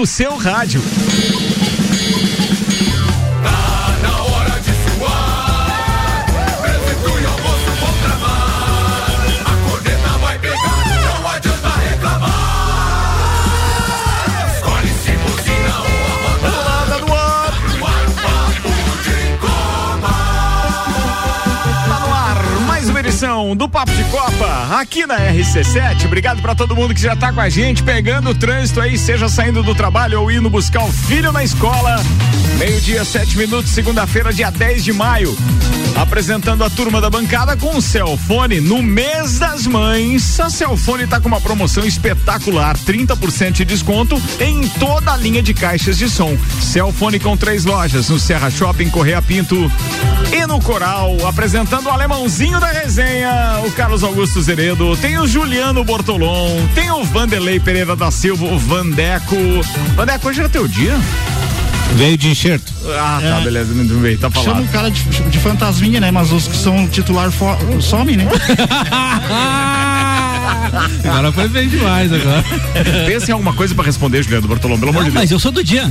no seu rádio. Do Papo de Copa aqui na RC7. Obrigado para todo mundo que já tá com a gente, pegando o trânsito aí, seja saindo do trabalho ou indo buscar o filho na escola. Meio-dia, sete minutos, segunda-feira, dia 10 de maio. Apresentando a turma da bancada com o Celfone no mês das mães. A Celfone está com uma promoção espetacular: 30% de desconto em toda a linha de caixas de som. Celfone com três lojas no Serra Shopping, Correia Pinto e no Coral. Apresentando o alemãozinho da resenha, o Carlos Augusto Zeredo. Tem o Juliano Bortolom, tem o Vanderlei Pereira da Silva, o Vandeco. Vandeco, hoje era teu dia? Veio de enxerto. Ah, tá, é. beleza, não veio, tá falando. Chama o cara de, de fantasminha, né? Mas os que são titular somem, né? agora foi bem demais agora. Pensa em alguma coisa pra responder, Juliano Bortolom, pelo amor de Deus. Mas eu sou do dia.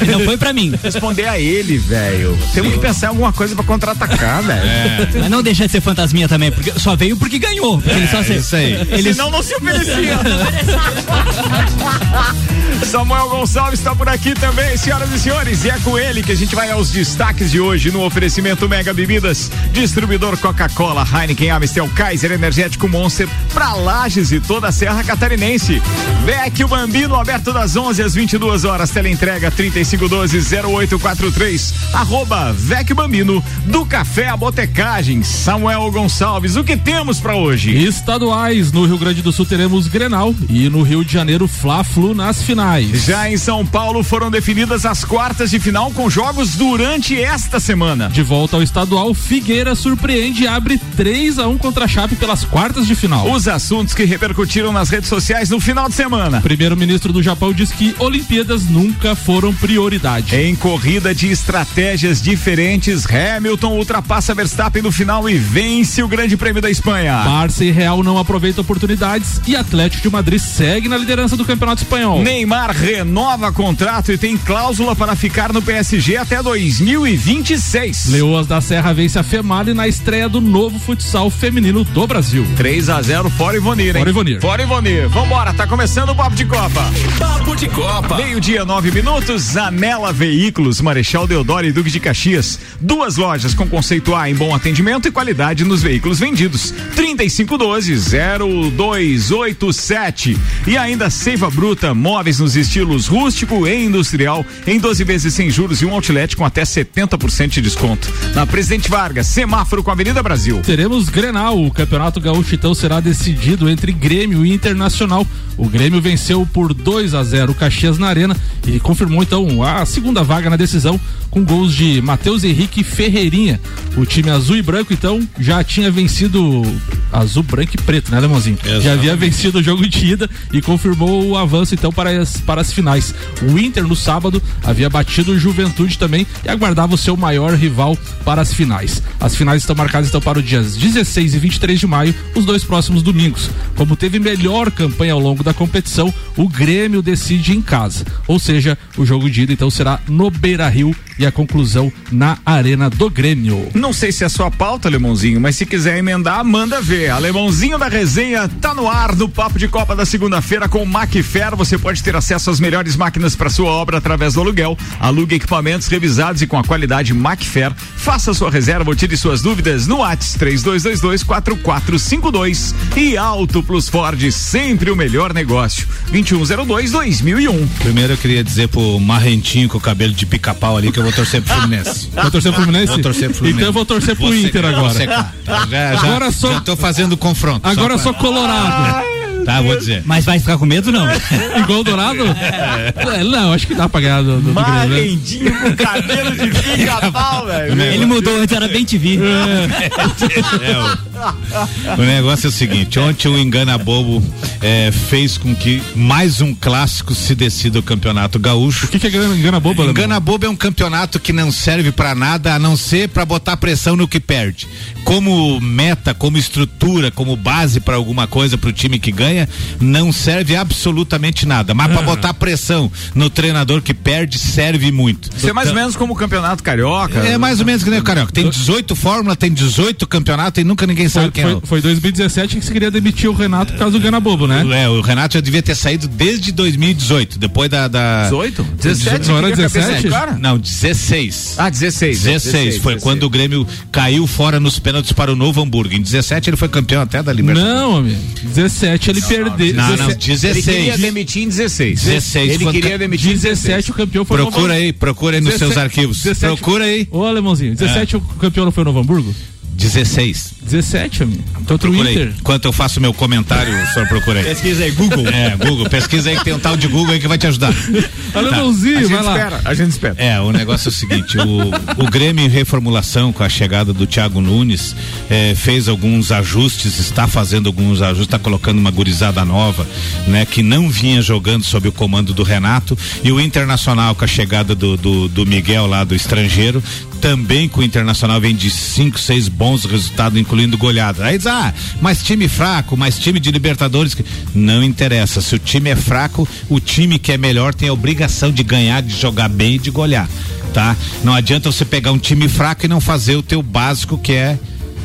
É. Não foi pra mim. Responder a ele, velho. Temos que pensar em alguma coisa pra contra-atacar, velho. É. Mas não deixa de ser fantasminha também, porque só veio porque ganhou. Porque ele só se, isso aí. Ele... Senão não se oferecia. Samuel Gonçalves está por aqui também, senhoras e senhores, e é com ele que a gente vai aos destaques de hoje no oferecimento Mega Bebidas, distribuidor Coca-Cola, Heineken, Amstel, Kaiser, Energético Monster, pra Lages e toda a Serra Catarinense. Vecchio Bambino, aberto das 11 às 22 horas, teleentrega 3512-0843, arroba Vecchio Bambino, do Café a Botecagem, Samuel Gonçalves, o que temos para hoje? Estaduais, no Rio Grande do Sul teremos Grenal e no Rio de Janeiro Fla-Flu nas finais finais. Já em São Paulo foram definidas as quartas de final com jogos durante esta semana. De volta ao estadual, Figueira surpreende e abre 3 a 1 contra a Chape pelas quartas de final. Os assuntos que repercutiram nas redes sociais no final de semana. Primeiro-ministro do Japão diz que Olimpíadas nunca foram prioridade. Em corrida de estratégias diferentes, Hamilton ultrapassa Verstappen no final e vence o Grande Prêmio da Espanha. Barça e Real não aproveitam oportunidades e Atlético de Madrid segue na liderança do Campeonato Espanhol. Neymar Neymar renova contrato e tem cláusula para ficar no PSG até 2026. Leoas da Serra vence a Female na estreia do novo futsal feminino do Brasil. 3 a 0 fora Ivonir, hein? Fora Ivonir. Fora Ivonir. Vambora, tá começando o Papo de Copa. Papo de Copa. Meio-dia, nove minutos. Anela Veículos, Marechal Deodoro e Duque de Caxias. Duas lojas com conceito A em bom atendimento e qualidade nos veículos vendidos. 3512-0287. E ainda Seiva Bruta, móveis no nos estilos rústico e industrial em 12 vezes sem juros e um outlet com até 70% de desconto. Na Presidente Vargas, semáforo com a Avenida Brasil. Teremos Grenal, o Campeonato Gaúcho então será decidido entre Grêmio e Internacional. O Grêmio venceu por 2 a 0 o Caxias na Arena e confirmou então a segunda vaga na decisão com gols de Matheus Henrique e Ferreirinha. O time azul e branco então já tinha vencido azul, branco e preto, né, Lemãozinho? Já havia vencido o jogo de ida e confirmou o avanço então para as para as finais. O Inter no sábado havia batido o Juventude também e aguardava o seu maior rival para as finais. As finais estão marcadas então para os dias 16 e 23 de maio, os dois próximos domingos. Como teve melhor campanha ao longo da competição, o Grêmio decide em casa. Ou seja, o jogo de ida então será no Beira-Rio e a conclusão na Arena do Grêmio. Não sei se é sua pauta, Alemãozinho, mas se quiser emendar, manda ver. Alemãozinho da resenha tá no ar no Papo de Copa da segunda-feira com o Macfer. Você pode ter acesso às melhores máquinas para sua obra através do aluguel. Alugue equipamentos revisados e com a qualidade Macfer. Faça sua reserva ou tire suas dúvidas no WhatsApp 3222 4452 e Auto Plus Ford, sempre o melhor negócio. 2102 2001. Primeiro eu queria dizer pro Marrentinho com o cabelo de pica-pau ali que eu vou torcer pro Fluminense. Vai torcer pro Fluminense? Vou torcer pro Fluminense. Então eu vou torcer pro Inter agora. Já, já, agora só, já tô fazendo confronto. Agora só, só colorado. Tá, vou dizer. Mas vai ficar com medo, não? Igual o Dourado? É. Não, acho que dá pra ganhar do, do Marrendinho com cabelo de pica-pau, velho. Ele mudou, antes era bem TV. É. o negócio é o seguinte: ontem o Engana Bobo é, fez com que mais um clássico se decida o campeonato gaúcho. O que, que é Engana Bobo? Engana Bobo é um campeonato que não serve para nada a não ser para botar pressão no que perde. Como meta, como estrutura, como base para alguma coisa para o time que ganha, não serve absolutamente nada. Mas para botar pressão no treinador que perde, serve muito. Isso é mais ou menos como o campeonato carioca. É mais ou menos que nem o carioca. Tem 18 fórmulas, tem 18 campeonatos e nunca ninguém sabe Foi, quem é. foi, o- foi 2017 que se queria demitir o Renato por causa do Gana Bobo, né? É, o Renato já devia ter saído desde 2018, depois da. da 18? 17? Não era Fica a cabeça 17? do cara? Não, 16. Ah, 16. 16, foi quando o Grêmio caiu fora nos pênaltis para o Novo Hamburgo. Em 17 ele foi campeão até da Libertadores. Não, amigo. 17 ele perdeu. Não, não, 17 Ele queria 16. demitir em 16. 16, Ele queria demitir em 17 o campeão foi o Procura Novo aí, procura aí nos 17 seus arquivos. 17 Procura aí. Ô, alemãozinho, 17 o campeão não foi o Novo Hamburgo? 16. 17, amigo. Contra o Procura aí. Inter. Enquanto eu faço meu comentário, o senhor procura aí. Pesquisa aí, Google. É, Google, pesquisa aí que tem um tal de Google aí que vai te ajudar. Alemãozinho, A gente vai lá. espera, a gente espera. É, o negócio é o seguinte, o, o Grêmio em reformulação com a chegada do Thiago Nunes eh, fez alguns ajustes, está fazendo alguns ajustes, está colocando uma gurizada nova, né, que não vinha jogando sob o comando do Renato e o Internacional com a chegada do, do, do Miguel lá do estrangeiro, também com o Internacional vem de cinco, seis bons resultados, incluindo goleada. Aí diz, ah, mas time fraco, mas time de Libertadores. que-" Não interessa. Se o time é fraco, o time que é melhor tem a obrigação de ganhar, de jogar bem e de golear. Tá? Não adianta você pegar um time fraco e não fazer o teu básico que é.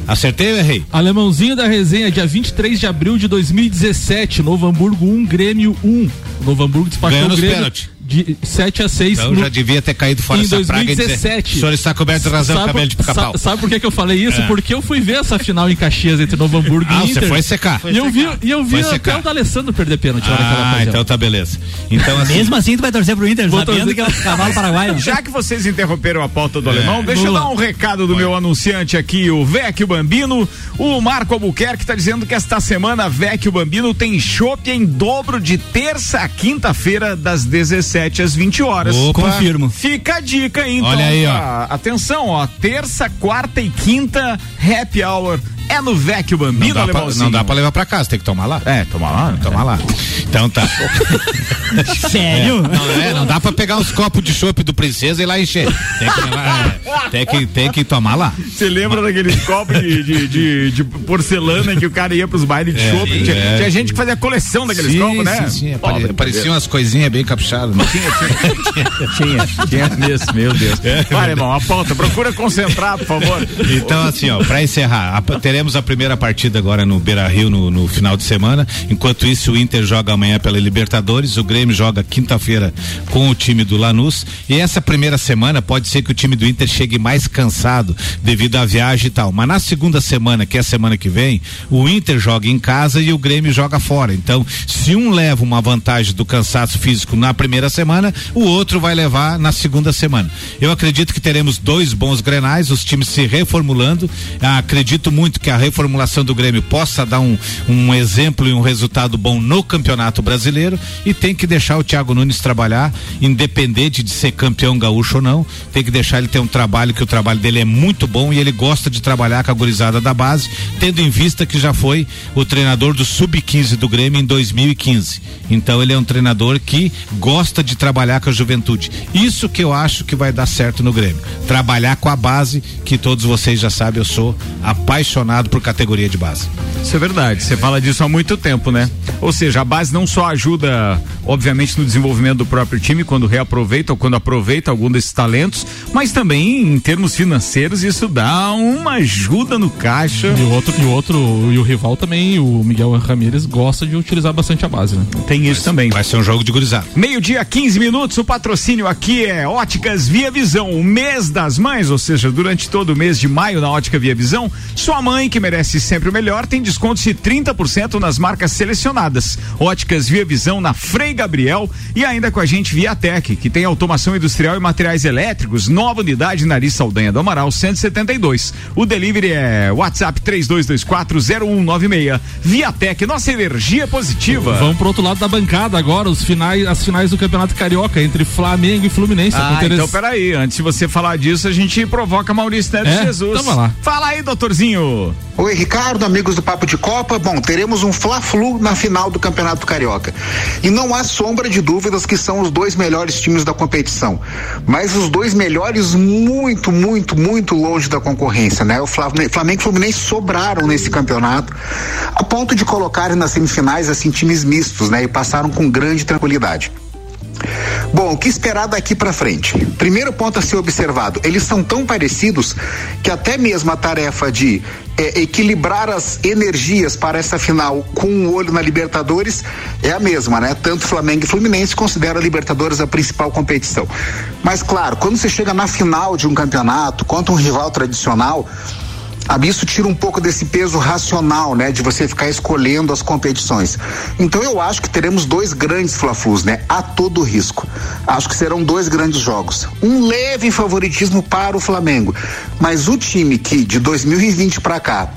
Acertei ou errei? Alemãozinho da resenha, dia 23 de abril de 2017, Novo Hamburgo 1, Grêmio 1. Novo Hamburgo despachou Ganhou o Grêmio pênalti. De 7 a 6 Então no, já devia ter caído fora em essa praga e dizer, 2017. o senhor está coberto de razão Sabe, cabelo de pica-pau. sa- sabe por que, que eu falei isso? É. Porque eu fui ver essa final em Caxias entre Novo Hamburgo Ah, e você Inter. foi secar. E eu vi, e eu vi Foi até secar. o D'Alessandro perder pênalti Ah, fazia. então tá beleza. Então assim, Mesmo assim, tu vai torcer pro Inter, Vou sabendo torcer- que é o cavalo paraguaio. Já que vocês interromperam a pauta do alemão, deixa eu Vamos dar um recado do meu anunciante aqui, o Vecchio Bambino. O Marco Albuquerque está dizendo que esta semana Vecchio Bambino tem chopp em dobro de terça a quinta-feira, das 17 às 20 horas. Opa. Confirmo. Fica a dica, hein? Então, Olha aí, ó. Atenção, ó. Terça, quarta e quinta, happy hour. É no Vecchio não Bambino, dá, pra, não dá pra levar pra casa, tem que tomar lá. É, toma lá. né? Tomar lá. Então tá. Sério? Não, é, não dá pra pegar os copos de chopp do princesa e lá encher. Tem que, levar, é, tem que, tem que tomar lá. Você lembra daqueles copos de, de, de- de porcelana que o cara ia pros bailes de É, chopp? Tinha, é. tinha gente que fazia coleção daqueles copos, né? Sim, sim, apare- Pareciam umas coisinhas bem caprichadas. Né? Tinha, tinha mesmo, meu Deus. Vai, irmão, aponta, procura concentrar, por favor. Então, assim, ó, pra encerrar, a- teremos a primeira partida agora no Beira Rio no, no final de semana. Enquanto isso, o Inter joga amanhã pela Libertadores, o Grêmio joga quinta-feira com o time do Lanús. E essa primeira semana pode ser que o time do Inter chegue mais cansado devido à viagem e tal. Mas na segunda semana, que é a semana que vem, o Inter joga em casa e o Grêmio joga fora. Então, se um leva uma vantagem do cansaço físico na primeira semana, o outro vai levar na segunda semana. Eu acredito que teremos dois bons grenais, os times se reformulando. Acredito muito que a reformulação do Grêmio possa dar um, um exemplo e um resultado bom no Campeonato Brasileiro e tem que deixar o Thiago Nunes trabalhar, independente de ser campeão gaúcho ou não. Tem que deixar ele ter um trabalho que o trabalho dele é muito bom e ele gosta de trabalhar com a gurizada da base, tendo em vista que já foi o treinador do sub-15 do Grêmio em 2015. Então ele é um treinador que gosta de trabalhar com a juventude. Isso que eu acho que vai dar certo no Grêmio. Trabalhar com a base, que todos vocês já sabem, eu sou apaixonado por categoria de base. Isso é verdade, você fala disso há muito tempo, né? Ou seja, a base não só ajuda, obviamente, no desenvolvimento do próprio time, quando reaproveita ou quando aproveita algum desses talentos, mas também em termos financeiros, isso dá uma ajuda no caixa. E o outro, e o outro, e o rival também, o Miguel Ramírez, gosta de utilizar bastante a base, né? Tem isso também. Vai ser um jogo de gurizada. Meio-dia, 15 minutos. O patrocínio aqui é Óticas Via Visão, o mês das mães, ou seja, durante todo o mês de maio na Ótica Via Visão, sua mãe, que merece sempre o melhor, tem descontos de 30% nas marcas selecionadas. Óticas Via Visão na Frei Gabriel e ainda com a gente Viatec, que tem automação industrial e materiais elétricos, nova unidade Nariz Saldanha do Amaral 172. O delivery é WhatsApp 32240196. Viatec, nossa energia positiva. Vamos pro outro lado da bancada agora, os finais, as finais do Campeonato Carioca entre Flamengo e Fluminense. Ah, Acontece- então peraí, antes de você falar disso, a gente provoca Maurício Neto É? Jesus. Então lá. Fala aí, doutorzinho. Oi, Ricardo, amigos do Papo de Copa. Bom, teremos um Fla-Flu na final do Campeonato Carioca. E não há sombra de dúvidas que são os dois melhores times da competição. Mas os dois melhores muito, muito, muito longe da concorrência, né? O Flamengo e o Fluminense sobraram nesse campeonato a ponto de colocarem nas semifinais assim times mistos, né? E passaram com grande tranquilidade. Bom, o que esperar daqui para frente? Primeiro ponto a ser observado: eles são tão parecidos que até mesmo a tarefa de é, equilibrar as energias para essa final com o um olho na Libertadores é a mesma, né? Tanto Flamengo e Fluminense consideram a Libertadores a principal competição. Mas, claro, quando você chega na final de um campeonato contra um rival tradicional, isso tira um pouco desse peso racional, né, de você ficar escolhendo as competições. Então eu acho que teremos dois grandes Fla-Flus, né, a todo risco. Acho que serão dois grandes jogos. Um leve favoritismo para o Flamengo, mas o time que de 2020 para cá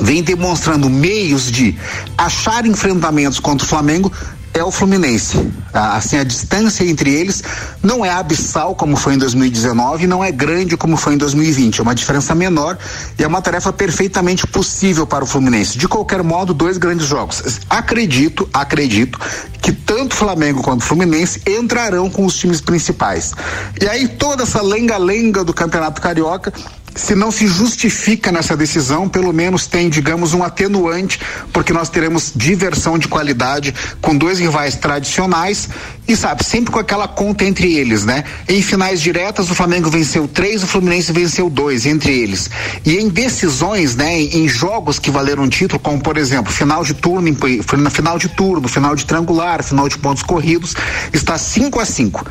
vem demonstrando meios de achar enfrentamentos contra o Flamengo é o Fluminense. Assim, a distância entre eles não é abissal como foi em 2019, não é grande como foi em 2020. É uma diferença menor e é uma tarefa perfeitamente possível para o Fluminense. De qualquer modo, dois grandes jogos. Acredito, acredito que tanto Flamengo quanto Fluminense entrarão com os times principais. E aí toda essa lenga-lenga do Campeonato Carioca se não se justifica nessa decisão, pelo menos tem, digamos, um atenuante, porque nós teremos diversão de qualidade com dois rivais tradicionais e sabe, sempre com aquela conta entre eles, né? Em finais diretas, o Flamengo venceu três, o Fluminense venceu dois entre eles. E em decisões, né, em, jogos que valeram título, como por exemplo, final de turno, na final de turno, final de triangular, final de pontos corridos, está 5 a 5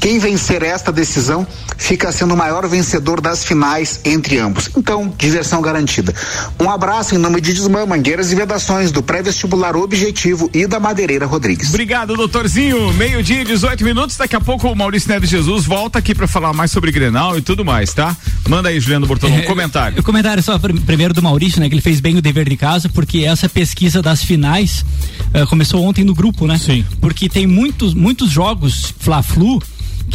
quem vencer esta decisão fica sendo o maior vencedor das finais entre ambos. Então, diversão garantida. Um abraço em nome de Desmã, Mangueiras e Vedações, do pré-vestibular Objetivo e da Madeireira Rodrigues. Obrigado, doutorzinho. Meio-dia e 18 minutos. Daqui a pouco o Maurício Neves Jesus volta aqui para falar mais sobre Grenal e tudo mais, tá? Manda aí, Juliano Bortolão, um é, comentário. O comentário só primeiro do Maurício, né? Que ele fez bem o dever de casa, porque essa pesquisa das finais uh, começou ontem no grupo, né? Sim. Porque tem muitos, muitos jogos Fla-Flu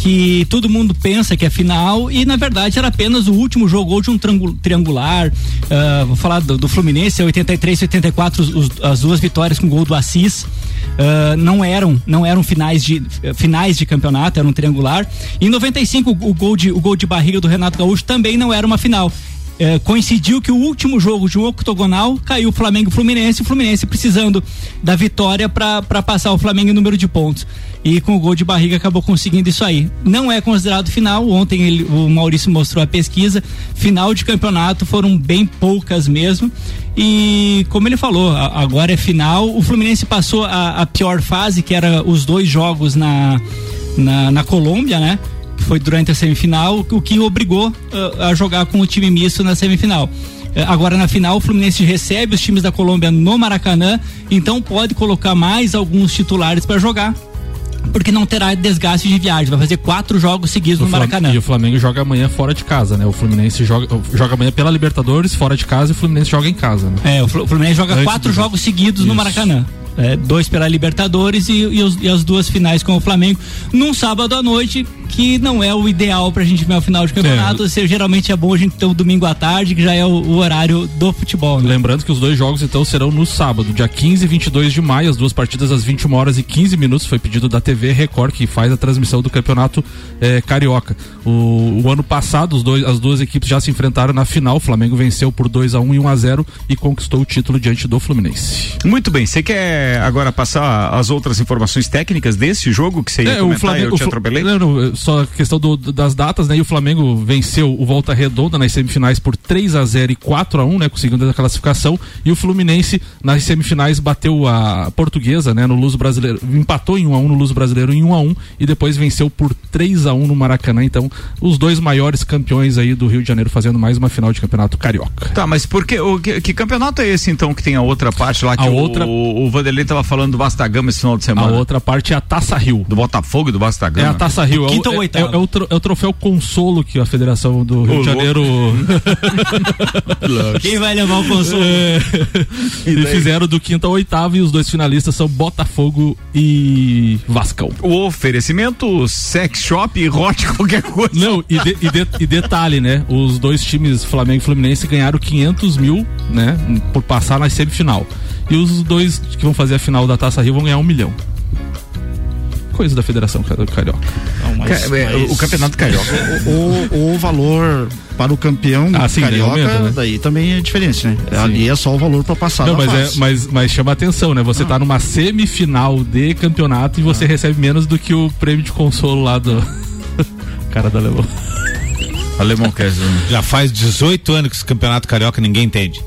que todo mundo pensa que é final e na verdade era apenas o último jogo de um triangular. Uh, vou falar do, do Fluminense, 83 84 os, as duas vitórias com gol do Assis. Uh, não eram não eram finais de finais de campeonato, era um triangular. Em 95 o gol de o gol de barriga do Renato Gaúcho também não era uma final é, coincidiu que o último jogo de um octogonal caiu o Flamengo Fluminense, o Fluminense precisando da vitória para passar o Flamengo em número de pontos. E com o gol de barriga acabou conseguindo isso aí. Não é considerado final, ontem ele, o Maurício mostrou a pesquisa, final de campeonato foram bem poucas mesmo. E como ele falou, a, agora é final. O Fluminense passou a, a pior fase, que era os dois jogos na, na, na Colômbia, né? Foi durante a semifinal, o que obrigou uh, a jogar com o time misto na semifinal. Uh, agora na final, o Fluminense recebe os times da Colômbia no Maracanã, então pode colocar mais alguns titulares para jogar porque não terá desgaste de viagem. Vai fazer quatro jogos seguidos o no Maracanã. E o Flamengo joga amanhã fora de casa, né? O Fluminense joga, joga amanhã pela Libertadores fora de casa e o Fluminense joga em casa, né? É, o Fluminense joga Antes quatro jogos seguidos Isso. no Maracanã é, dois pela Libertadores e, e, os, e, as duas finais com o Flamengo num sábado à noite que não é o ideal pra gente ver o final de campeonato. É. Se, geralmente é bom a gente ter o domingo à tarde, que já é o, o horário do futebol. Né? Lembrando que os dois jogos então serão no sábado, dia 15 e 22 de maio, as duas partidas às 21 horas e 15 minutos. Foi pedido da TV Record, que faz a transmissão do campeonato é, carioca. O, o, ano passado, os dois, as duas equipes já se enfrentaram na final. O Flamengo venceu por 2 a 1 e 1 a 0 e conquistou o título diante do Fluminense. Muito bem, você quer agora passar as outras informações técnicas desse jogo que você ia é, comentar, o Flamengo, eu te atropelei? Não, não, só questão do, das datas, né? E o Flamengo venceu o Volta Redonda nas semifinais por 3 a 0 e 4 a 1 né? Conseguindo a classificação. E o Fluminense nas semifinais bateu a Portuguesa, né? No Luso Brasileiro. Empatou em 1 a 1 no Luso Brasileiro em 1 a 1 e depois venceu por 3 a 1 no Maracanã. Então, os dois maiores campeões aí do Rio de Janeiro fazendo mais uma final de campeonato carioca. Tá, mas por que, o, que, que campeonato é esse então que tem a outra parte lá que a outra... o, o Vanderlei tava falando do Vasco da Gama esse final de A semana. outra parte é a Taça Rio. Do Botafogo e do Vasco da É Gama. a Taça Rio. É, Quinta o, ou é, oitava? é o tro- é o troféu consolo que a Federação do Rio Ô, de Janeiro Quem vai levar o consolo? é, e fizeram do quinta ao oitavo e os dois finalistas são Botafogo e Vascão. O oferecimento sex shop e hot qualquer coisa. Não, e, de- e de- e detalhe, né? Os dois times, Flamengo e Fluminense, ganharam 500 mil, né? Por passar na semifinal. E os dois que vão fazer a final da Taça Rio vão ganhar um milhão. Coisa da Federação Car- Carioca. Não, mas- é, mas O campeonato carioca. o, o valor para o campeão Ah, sim, carioca, aumenta, né? daí também é diferente, né? Ali é só o valor para passar Não, mas, é, mas, mas chama atenção, né? Você tá numa semifinal de campeonato e você recebe menos do que o prêmio de consolo lá do. cara da Alemão. Alemão quer dizer. Já faz 18 anos que esse campeonato carioca ninguém entende.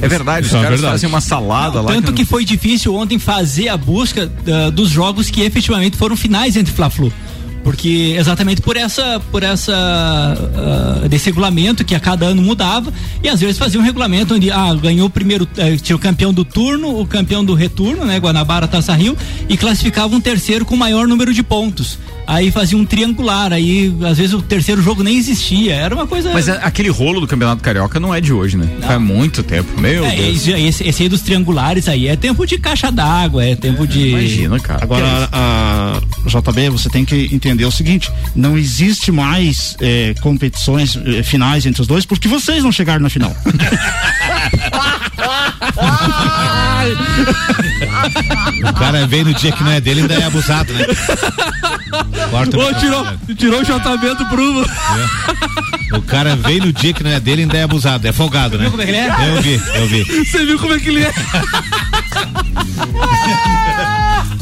É verdade, os Isso é caras verdade. fazem uma salada lá. Tanto não- que foi difícil ontem fazer a busca ah, dos jogos que efetivamente foram finais entre Fla-Flu. Porque exatamente por essa por essa ah, desse regulamento que a cada ano mudava e às vezes fazia um regulamento onde ah, ganhou o primeiro eh, tinha o campeão do turno, o campeão do retorno, né, Guanabara, Taça Rio e classificava um terceiro com maior número de pontos. Aí fazia um triangular, aí às vezes o terceiro jogo nem existia, era uma coisa Mas é- aquele rolo do campeonato carioca não é de hoje, né? Faz muito tempo. Meu É, Deus. esse, esse- aí dos triangulares aí é tempo de caixa d'água, é tempo de Imagina, cara. Agora, a JB, você tem que entender o seguinte: não existe mais eh, competições eh, finais entre os dois, porque vocês não chegaram na final. O cara veio no dia que não é dele e ainda é abusado, né? Corta Ô, tirou, tirou o JB do Bruno. O cara veio no dia que não é dele e ainda é abusado. É folgado, né? Viu como é que ele é? Eu vi, eu vi. Você viu como é que ele é?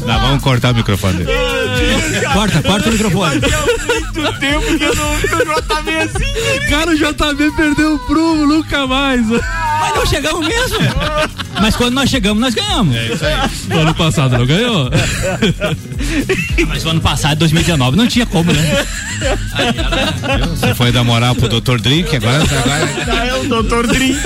Não, vamos cortar o microfone dele. Corta, corta o microfone. muito tempo que eu não vi o JB assim. Cara, o JB perdeu o prumo, nunca mais. Mas não chegamos mesmo. Mas quando nós chegamos, nós ganhamos. No ano passado não ganhou. Mas o ano passado, 2019, não tinha como, né? Você foi dar moral pro Dr. Drink, agora, agora É o Dr. Drink.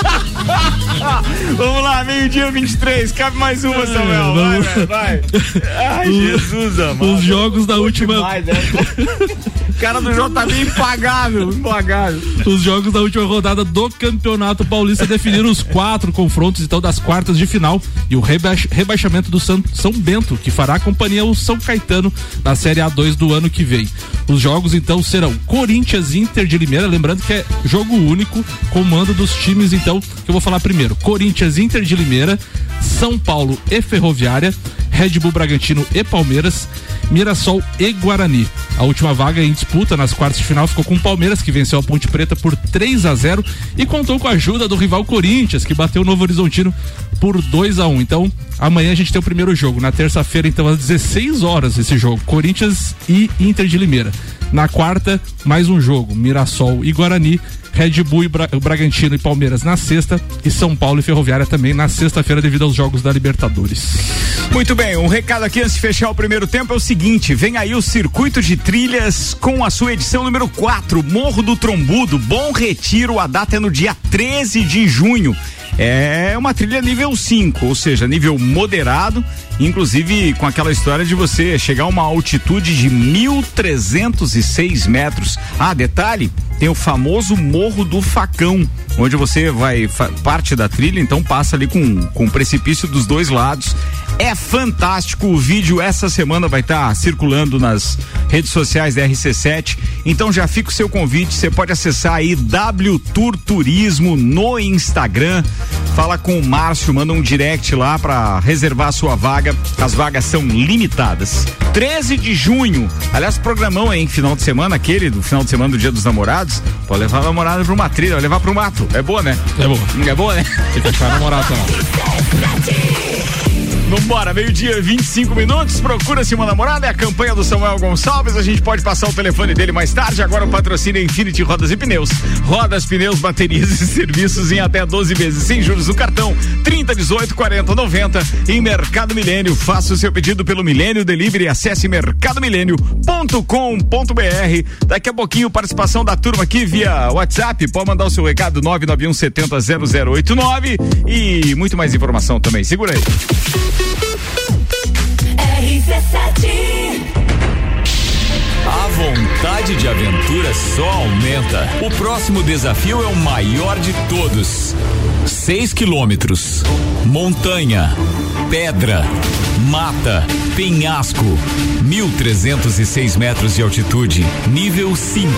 Vamos lá, meio-dia 23. Cabe mais uma, Samuel. Vai, vai, vai. Ai, Jesus, amado. Os jogos da última. Demais, né? Cara do JB impagável, impagável. Os jogos da última rodada do Campeonato Paulista definiram os quatro confrontos então das quartas de final e o rebaix- rebaixamento do São, São Bento, que fará companhia ao São Caetano na Série A2 do ano que vem. Os jogos então serão Corinthians e Inter de Limeira, lembrando que é jogo único, comando dos times então, que eu vou falar primeiro. Corinthians, Inter de Limeira, São Paulo e Ferroviária, Red Bull Bragantino e Palmeiras, Mirassol e Guarani. A última vaga em disputa nas quartas de final ficou com o Palmeiras, que venceu a Ponte Preta por 3 a 0 e contou com a ajuda do rival Corinthians, que bateu o Novo Horizontino por 2 a 1 Então, amanhã a gente tem o primeiro jogo. Na terça-feira, então, às 16 horas, esse jogo. Corinthians e Inter de Limeira. Na quarta, mais um jogo. Mirassol e Guarani. Red Bull Bra Bragantino e Palmeiras na sexta e São Paulo e Ferroviária também na sexta-feira devido aos jogos da Libertadores. Muito bem, um recado aqui antes de fechar o primeiro tempo é o seguinte: vem aí o circuito de trilhas com a sua edição número 4, Morro do Trombudo, Bom Retiro. A data é no dia 13 de junho. É uma trilha nível 5, ou seja, nível moderado, inclusive com aquela história de você chegar a uma altitude de 1.306 metros. Ah, detalhe, tem o famoso Morro do Facão, onde você vai parte da trilha, então passa ali com com o precipício dos dois lados. É fantástico o vídeo essa semana vai estar circulando nas redes sociais da RC7. Então já fica o seu convite, você pode acessar aí W Tour Turismo no Instagram. Fala com o Márcio, manda um direct lá para reservar a sua vaga. As vagas são limitadas. 13 de junho. Aliás, programão aí, em final de semana, aquele do final de semana do Dia dos Namorados. Pode levar a namorada pra uma trilha, vai levar pro mato. É boa, né? É bom. É boa, né? Tem que achar a namorada lá. Vambora, meio-dia, 25 minutos. Procura-se uma namorada, é a campanha do Samuel Gonçalves. A gente pode passar o telefone dele mais tarde. Agora o patrocínio é Infinity Rodas e Pneus. Rodas, pneus, baterias e serviços em até 12 vezes sem juros no cartão. 30, 18, 40, 90. Em Mercado Milênio. Faça o seu pedido pelo Milênio Delivery. Acesse mercadomilênio.com.br. Daqui a pouquinho, participação da turma aqui via WhatsApp. Pode mandar o seu recado 991 70 0089 e muito mais informação também. Segura aí. A vontade de aventura só aumenta. O próximo desafio é o maior de todos. 6 quilômetros. Montanha. Pedra. Mata. Penhasco. 1.306 metros de altitude. Nível 5.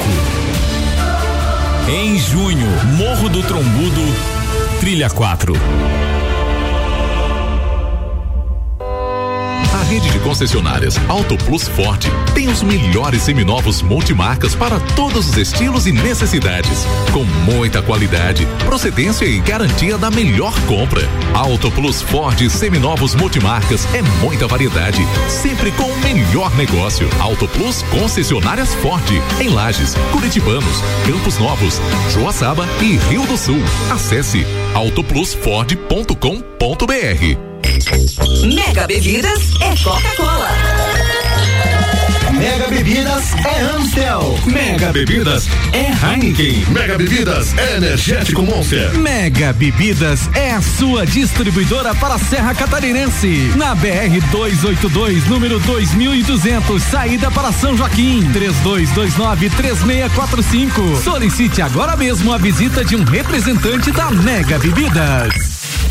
Em junho, Morro do Trombudo, Trilha 4. A rede de concessionárias Auto Plus Ford tem os melhores seminovos multimarcas para todos os estilos e necessidades, com muita qualidade, procedência e garantia da melhor compra. Auto Plus Ford seminovos multimarcas é muita variedade, sempre com o melhor negócio. Auto Plus concessionárias Ford em Lages, Curitibanos, Campos Novos, Joaçaba e Rio do Sul. Acesse autoplusford.com.br. Mega Bebidas é Coca-Cola. Mega Bebidas é Amstel. Mega Bebidas é Heineken. Mega Bebidas é Energético Monster. Mega Bebidas é a sua distribuidora para a Serra Catarinense. Na BR 282, número 2200, saída para São Joaquim. 32293645. Solicite agora mesmo a visita de um representante da Mega Bebidas.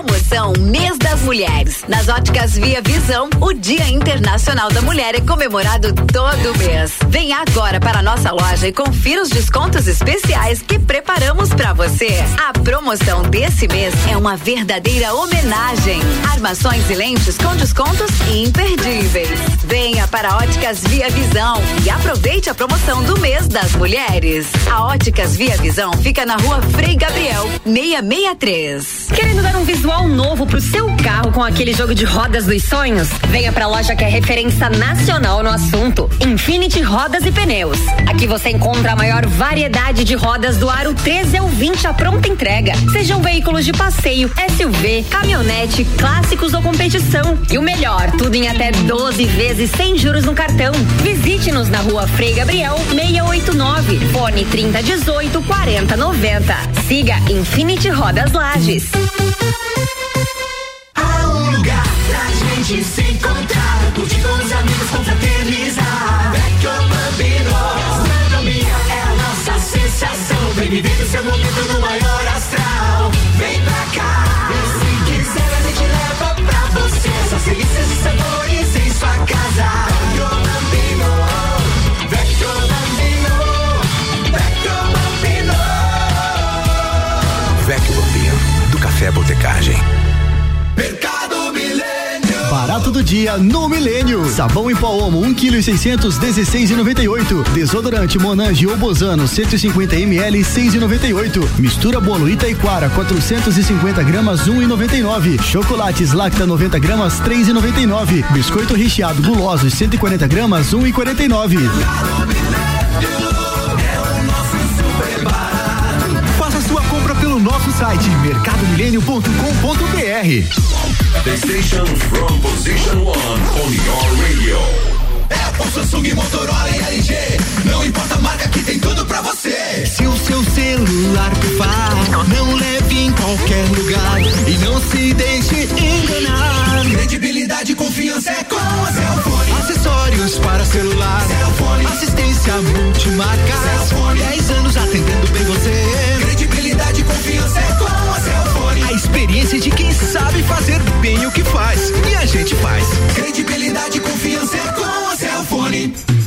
Promoção Mês das Mulheres. Nas óticas Via Visão, o Dia Internacional da Mulher é comemorado todo mês. Venha agora para nossa loja e confira os descontos especiais que preparamos para você. A promoção desse mês é uma verdadeira homenagem. Armações e lentes com descontos imperdíveis. Venha para Óticas Via Visão e aproveite a promoção do mês das mulheres. A Óticas Via Visão fica na rua Frei Gabriel, 663. Querendo dar um visual novo pro seu carro com aquele jogo de rodas dos sonhos? Venha pra loja que é referência nacional no assunto. Infinity Rodas e Pneus. Aqui você encontra a maior variedade de rodas do aro 13 ao 20 à pronta entrega. Sejam veículos de passeio, SUV, caminhonete, clássicos ou competição. E o melhor, tudo em até 12 vezes sem juros no cartão. Visite-nos na rua Frei Gabriel 689, fone 3018 4090. Siga Infinity Rodas Lages. Há um lugar pra gente se encontrar, curtir com os amigos, confraternizar. Vecchio Bambino, gastronomia é a nossa sensação. Vem viver o seu momento no maior Mercado Milênio. Barato do dia no Milênio. Sabão em pó Omo 1 kg 600 16,98. Desodorante Monange ou Bozano 150 ml 6,98. Mistura bolo Itaiquara 450 gramas 1,99. Chocolates Lacta 90 gramas 3,99. Biscoito recheado gulosos 140 gramas 1,49. Site mercadomilênio.com.br. The station from position one on your radio. Apple, Samsung, Motorola e LG. Não importa a marca que tem tudo pra você. Se o seu celular pifar, não leve em qualquer lugar e não se deixe enganar. Credibilidade e confiança é com a Cellfone. Acessórios para celular, Cellfone. assistência multimarca. Cellfone. 10 anos atendendo bem você. Confiança é com a Cellfone. A experiência de quem sabe fazer bem o que faz. E a gente faz. Credibilidade e confiança é com a Cellfone.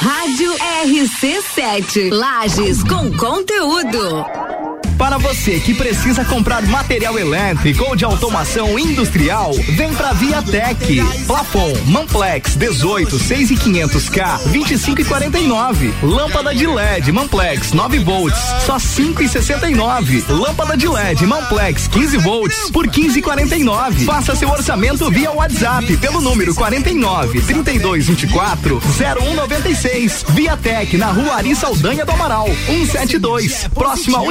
Rádio RC7. Lages com conteúdo. Para você que precisa comprar material elétrico ou de automação industrial, vem pra Viatec. Plafon, Manplex 18, 6 e 500 K, 25 e 49. Lâmpada de LED, Manplex 9 volts, só 5 e 69. Lâmpada de LED, Manplex 15 volts, por 15 e 49. Faça seu orçamento via WhatsApp pelo número 49 32 24 0196. Viatec na Rua Ari Saldanha do Amaral, 172, próximo à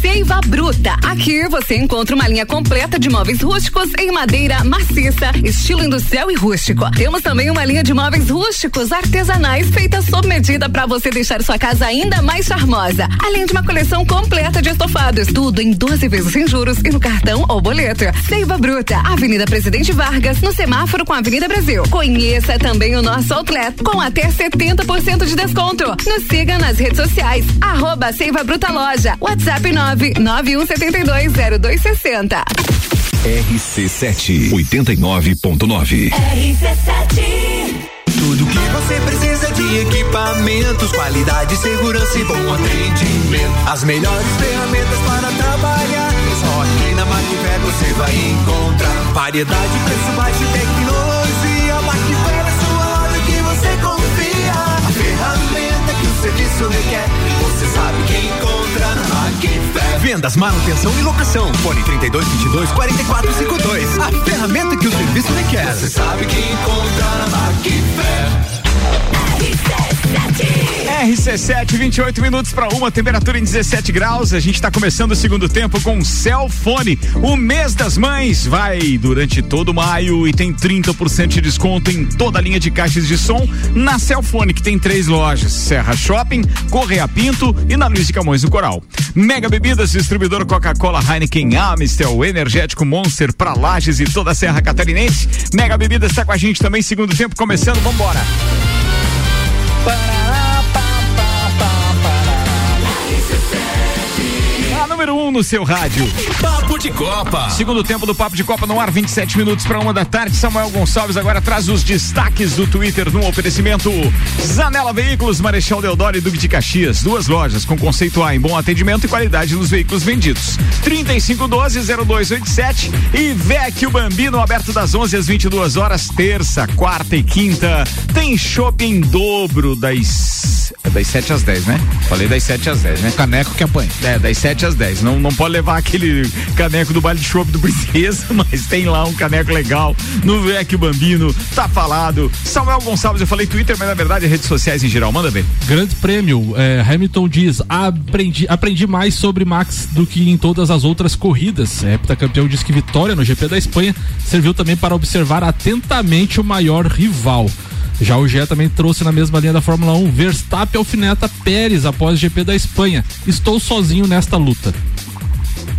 Seiva Bruta. Aqui você encontra uma linha completa de móveis rústicos em madeira maciça, estilo industrial e rústico. Temos também uma linha de móveis rústicos artesanais feita sob medida para você deixar sua casa ainda mais charmosa. Além de uma coleção completa de estofados, tudo em 12 vezes sem juros e no cartão ou boleto. Seiva Bruta, Avenida Presidente Vargas, no semáforo com a Avenida Brasil. Conheça também o nosso outlet com até 70% de desconto. Nos siga nas redes sociais, arroba Seiva Bruta Loja, WhatsApp 991720260. RC7 89.9. Tudo que você precisa de equipamentos, qualidade, segurança e bom atendimento. As melhores ferramentas para trabalhar. Só aqui na Macfer você vai encontrar variedade, preço baixo e tecnologia. Vendas, manutenção e locação. Fone 32 22 44 52. A ferramenta que o serviço requer. Você sabe que encontra na Macfer. RC7, 28 minutos para uma, temperatura em 17 graus. A gente está começando o segundo tempo com Celfone. O mês das mães vai durante todo maio e tem 30% de desconto em toda a linha de caixas de som na Celfone, que tem três lojas: Serra Shopping, Correia Pinto e na Luiz de Camões no Coral. Mega Bebidas, distribuidor Coca-Cola, Heineken, Amistel, Energético Monster para Lages e toda a Serra Catarinense. Mega Bebidas está com a gente também, segundo tempo começando. Vambora! A número 1 um no seu rádio. Papo de Copa. Segundo tempo do Papo de Copa no ar, 27 minutos para uma da tarde. Samuel Gonçalves agora traz os destaques do Twitter no oferecimento Zanela Veículos, Marechal Deodoro e Duque de Caxias. Duas lojas com conceito A em bom atendimento e qualidade nos veículos vendidos. 3512-0287 e Vecchio Bambino aberto das 11 às 22 horas, terça, quarta e quinta. Tem shopping em dobro das, é das 7 às 10, né? Falei das 7 às 10, né? Caneco que apanha. É, das 7 às 10. Não, não pode levar aquele caneco do baile de chopp do Princesa, mas tem lá um caneco legal no Vecchio Bambino. Tá falado. Samuel Gonçalves, eu falei Twitter, mas na verdade é redes sociais em geral. Manda ver. Grande prêmio. é, Hamilton diz: aprendi, aprendi mais sobre Max do que em todas as outras corridas. É, heptacampeão diz que vitória no GP da Espanha serviu também para observar atentamente o maior rival. Já o Gé também trouxe na mesma linha da Fórmula 1. Verstappen alfineta Pérez após o GP da Espanha. Estou sozinho nesta luta.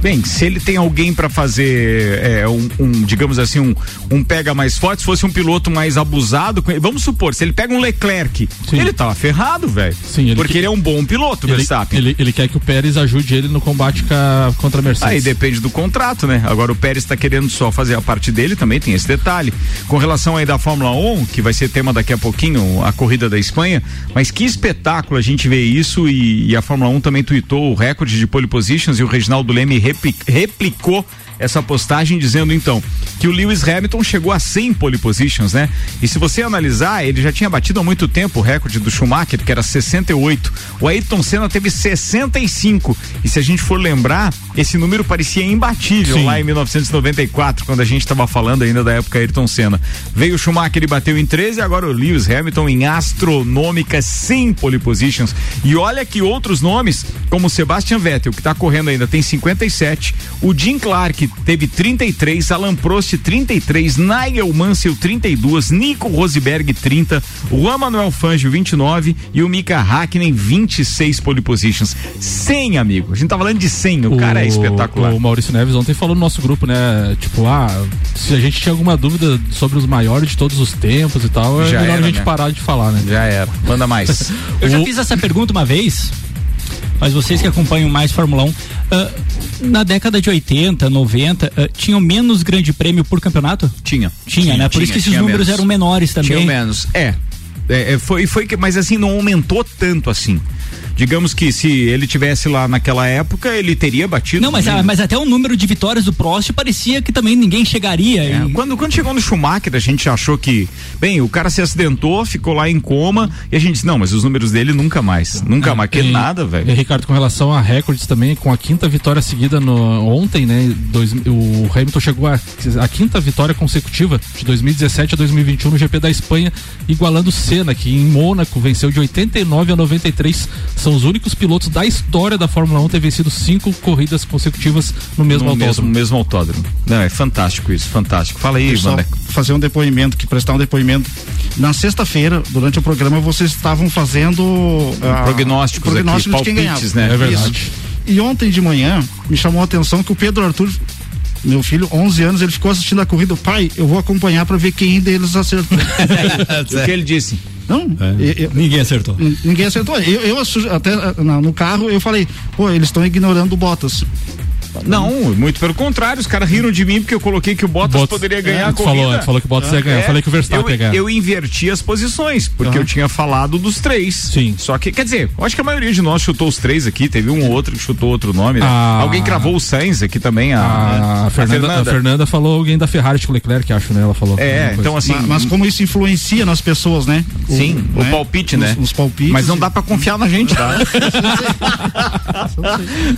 Bem, se ele tem alguém para fazer é, um, um, digamos assim, um, um pega mais forte, se fosse um piloto mais abusado, vamos supor, se ele pega um Leclerc, ele tava ferrado, velho. Porque ele é um bom piloto, Ele, Verstappen. ele, ele quer que o Pérez ajude ele no combate ca- contra a Mercedes. Aí depende do contrato, né? Agora o Pérez está querendo só fazer a parte dele, também tem esse detalhe. Com relação aí da Fórmula 1, que vai ser tema daqui a pouquinho, a corrida da Espanha, mas que espetáculo a gente vê isso e, e a Fórmula 1 também tuitou o recorde de pole positions e o Reginaldo Leme replicou essa postagem dizendo então que o Lewis Hamilton chegou a 100 pole positions, né? E se você analisar, ele já tinha batido há muito tempo o recorde do Schumacher, que era 68. O Ayrton Senna teve 65. E se a gente for lembrar, esse número parecia imbatível Sim. lá em 1994, quando a gente estava falando ainda da época Ayrton Senna. Veio o Schumacher e bateu em 13, agora o Lewis Hamilton em astronômicas 100 pole positions. E olha que outros nomes como o Sebastian Vettel, que está correndo ainda, tem 57. O Jim Clark teve 33, Alan Prost 33, Nigel Mansell 32, Nico Rosberg 30, Juan Manuel Fangio 29 e o Mika Hakkinen 26 pole positions. 100, amigo. A gente tá falando de 100, o, cara é espetacular. O Maurício Neves ontem falou no nosso grupo, né? Tipo, ah, se a gente tinha alguma dúvida sobre os maiores de todos os tempos e tal, é Já melhor era, a gente né? parar de falar, né? Já era. Manda mais. Eu já fiz essa pergunta uma vez, mas vocês que acompanham mais Fórmula 1, ah, na década de 80, 90, ah, tinham menos grande prêmio por campeonato? Tinha. Tinha, né? Por isso que esses tinha números menos. eram menores também. Tinha menos. É. É, é, foi, foi que, mas assim, não aumentou tanto assim. Digamos que se ele tivesse lá naquela época, ele teria batido. Não, mas, ah, mas até o número de vitórias do Prost parecia que também ninguém chegaria. É, e- quando, quando chegou no Schumacher, a gente achou que, bem, o cara se acidentou, ficou lá em coma, e a gente disse, não, mas os números dele nunca mais. Nunca mais, que E- nada, velho. Ricardo, com relação a recordes também, com a quinta vitória seguida no, ontem, né? Dois, o Hamilton chegou a, a quinta vitória consecutiva de 2017 a 2021 no GP da Espanha, igualando Senna, que em Mônaco venceu de 89 a 93. São os únicos pilotos da história da Fórmula 1 a ter vencido cinco corridas consecutivas no mesmo no autódromo. mesmo, mesmo autódromo. Não, é fantástico isso, fantástico. Fala aí, Vander. fazer um depoimento, que prestar um depoimento. Na sexta-feira, durante o programa, vocês estavam fazendo ah, Prognósticos prognósticos aqui, de quem palpites, ganhava. né? É Isso. verdade. E ontem de manhã me chamou a atenção que o Pedro Arthur, meu filho, 11 anos, ele ficou assistindo a corrida. Pai, eu vou acompanhar para ver quem deles acertou. o que ele disse? Não, eu- eu- ninguém acertou. Ninguém acertou. Eu, eu até na- no carro eu falei, pô, eles estão ignorando o Bottas. Não, muito pelo contrário, os caras riram de mim porque eu coloquei que o Bottas, Bottas- poderia é, ganhar a tu corrida. falou, falou que o Bottas ia ganhar, eu falei que o Verstappen eu, ia ganhar. Eu inverti as posições, porque eu tinha falado dos três. Sim. Só que, quer dizer, eu acho que a maioria de nós chutou os três aqui, teve um ou outro que chutou outro nome, né? Ah. Alguém cravou o Sainz aqui também, a, A, a Fernanda, a Fernanda falou alguém da Ferrari com o Leclerc, acho, né? Ela falou. É, então assim. Ma- Mas, como isso influencia nas pessoas, né? Sim, o né? palpite, Os- né? Os, palpites. Mas não dá pra confiar na gente, tá?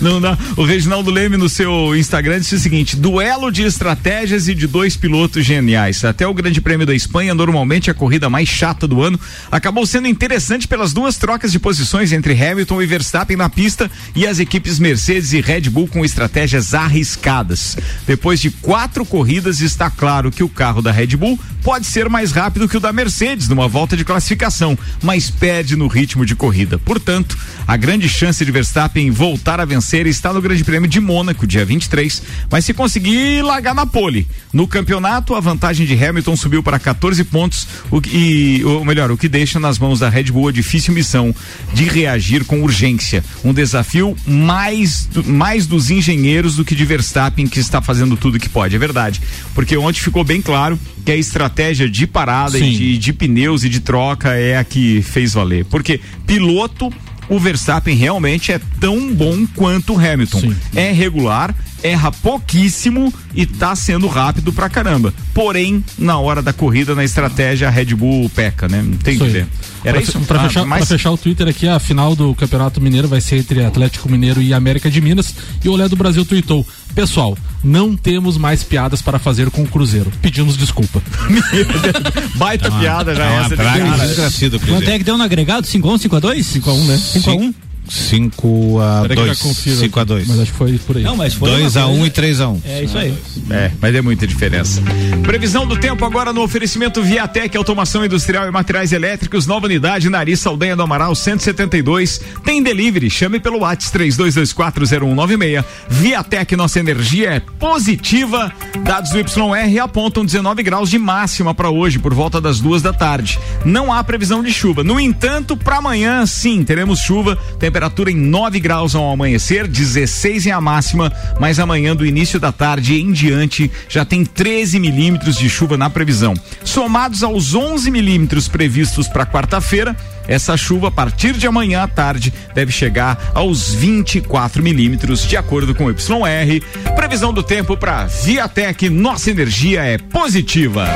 Não dá. O Reginaldo Leme seu Instagram disse o seguinte: duelo de estratégias e de dois pilotos geniais. Até o Grande Prêmio da Espanha, normalmente a corrida mais chata do ano, acabou sendo interessante pelas duas trocas de posições entre Hamilton e Verstappen na pista e as equipes Mercedes e Red Bull com estratégias arriscadas. Depois de quatro corridas, está claro que o carro da Red Bull pode ser mais rápido que o da Mercedes numa volta de classificação, mas perde no ritmo de corrida. Portanto, a grande chance de Verstappen voltar a vencer está no Grande Prêmio de Mônaco, dia 23, mas se conseguir largar na pole. No campeonato, a vantagem de Hamilton subiu para 14 pontos, o e, ou melhor, o que deixa nas mãos da Red Bull a difícil missão de reagir com urgência. Um desafio mais, mais dos engenheiros do que de Verstappen, que está fazendo tudo que pode. É verdade. Porque ontem ficou bem claro que a estratégia de parada e Sim. de, de pneus e de troca é a que fez valer. Porque piloto. O Verstappen realmente é tão bom quanto o Hamilton. É regular, erra pouquíssimo e tá sendo rápido pra caramba. Porém, na hora da corrida, na estratégia, a Red Bull peca, né? Não tem Isso que ver. Era pra, isso? Pra, Ah, fechar, mas- pra fechar o Twitter aqui, a final do Campeonato Mineiro vai ser entre Atlético Mineiro e América de Minas. E o Olé do Brasil tweetou: Pessoal, não temos mais piadas para fazer com o Cruzeiro. Pedimos desculpa. Baita piada já é essa. de praga cara. desgracido, Quanto é que deu no agregado? 5x1, 5x2? 5x1, né? 5x1? 5 a Peraí que eu já 2. confiro 5 a aqui, 2. Mas acho que foi por aí. Não, mas foi 2 uma a 1 coisa- e 3 a 1. É isso aí. É, mas é muita diferença. Previsão do tempo agora no oferecimento Viatec Automação Industrial e Materiais Elétricos, nova unidade, Nariz Saldanha do Amaral 172. Tem delivery, chame pelo WhatsApp 32240196. Viatec, nossa energia é positiva. Dados do YR apontam 19 graus de máxima para hoje, por volta das duas da tarde. Não há previsão de chuva. No entanto, para amanhã, sim, teremos chuva. Temperatura em 9 graus ao amanhecer, 16 em a máxima, mas amanhã, do início da tarde em diante, já tem 13 milímetros de chuva na previsão. Somados aos 11 milímetros previstos para quarta-feira, essa chuva, a partir de amanhã à tarde, deve chegar aos 24 milímetros, de acordo com o YR. Previsão do tempo para Viatec, nossa energia é positiva.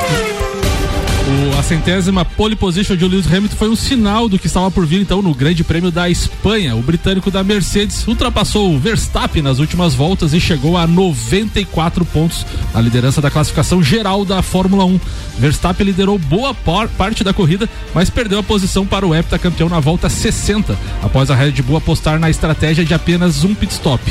O- a centésima pole position de Lewis Hamilton foi um sinal do que estava por vir então no Grande Prêmio da Espanha. O britânico da Mercedes ultrapassou o Verstappen nas últimas voltas e chegou a 94 pontos na liderança da classificação geral da Fórmula 1. Verstappen liderou boa par- parte da corrida, mas perdeu a posição para o heptacampeão na volta 60, após a Red Bull apostar na estratégia de apenas um pit stop.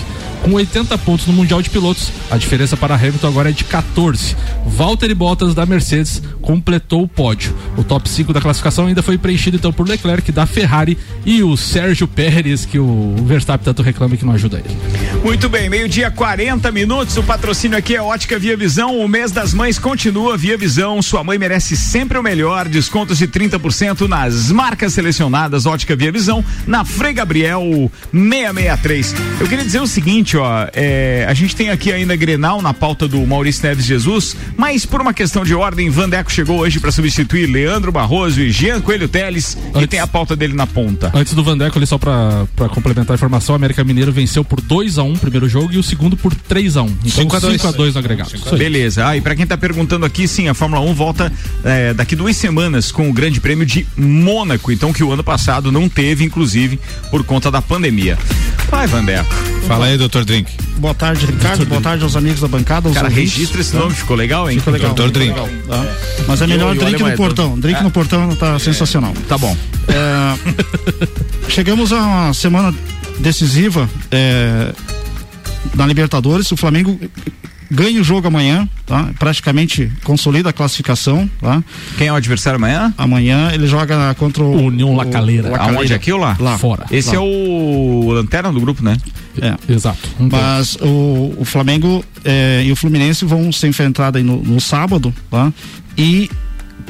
Com 80 pontos no Mundial de Pilotos, a diferença para Hamilton agora é de 14. Valtteri Bottas da Mercedes completou pódio. O top 5 da classificação ainda foi preenchido então por Leclerc da Ferrari e o Sérgio Pérez, que o Verstappen tanto reclama que não ajuda ele. Muito bem, meio-dia 40 minutos. O patrocínio aqui é Ótica Via Visão. O mês das mães continua Via Visão. Sua mãe merece sempre o melhor. Descontos de 30% nas marcas selecionadas Ótica Via Visão, na Frei Gabriel 663. Eu queria dizer o seguinte, ó. é, a gente tem aqui ainda Grenal na pauta do Maurício Neves Jesus, mas por uma questão de ordem, Vandeco chegou hoje para substituir Leandro Barroso e Jean Coelho Teles, e tem a pauta dele na ponta. Antes do Vandeco, ali só pra, pra complementar a informação, o América Mineiro venceu por 2x1 o primeiro jogo e o segundo por 3x1. Então 5 a 2. 5x2 no agregado. Beleza. Ah, e pra quem tá perguntando aqui, sim, a Fórmula 1 volta é, daqui duas semanas com o Grande Prêmio de Mônaco, então que o ano passado não teve, inclusive, por conta da pandemia. Vai, Vandeco. Fala aí, doutor Drink. Boa tarde, Ricardo. Boa tarde aos amigos da bancada. Cara, ouvintes. registra esse nome, ficou legal, hein? Ficou legal. Doutor Drink. legal, tá? Mas é melhor drink no é portão. Drink É. no portão tá sensacional. Tá bom. É, chegamos a uma semana decisiva é, na Libertadores. O Flamengo ganha o jogo amanhã, tá? Praticamente consolida a classificação, tá? Quem é o adversário amanhã? Amanhã ele joga contra o União La Calera. Aonde? Aqui ou lá? Lá. Fora. Esse Lá. é o lanterna do grupo, né? É. Exato. Mas o, o Flamengo é, e o Fluminense vão se enfrentar aí no, no sábado, tá? E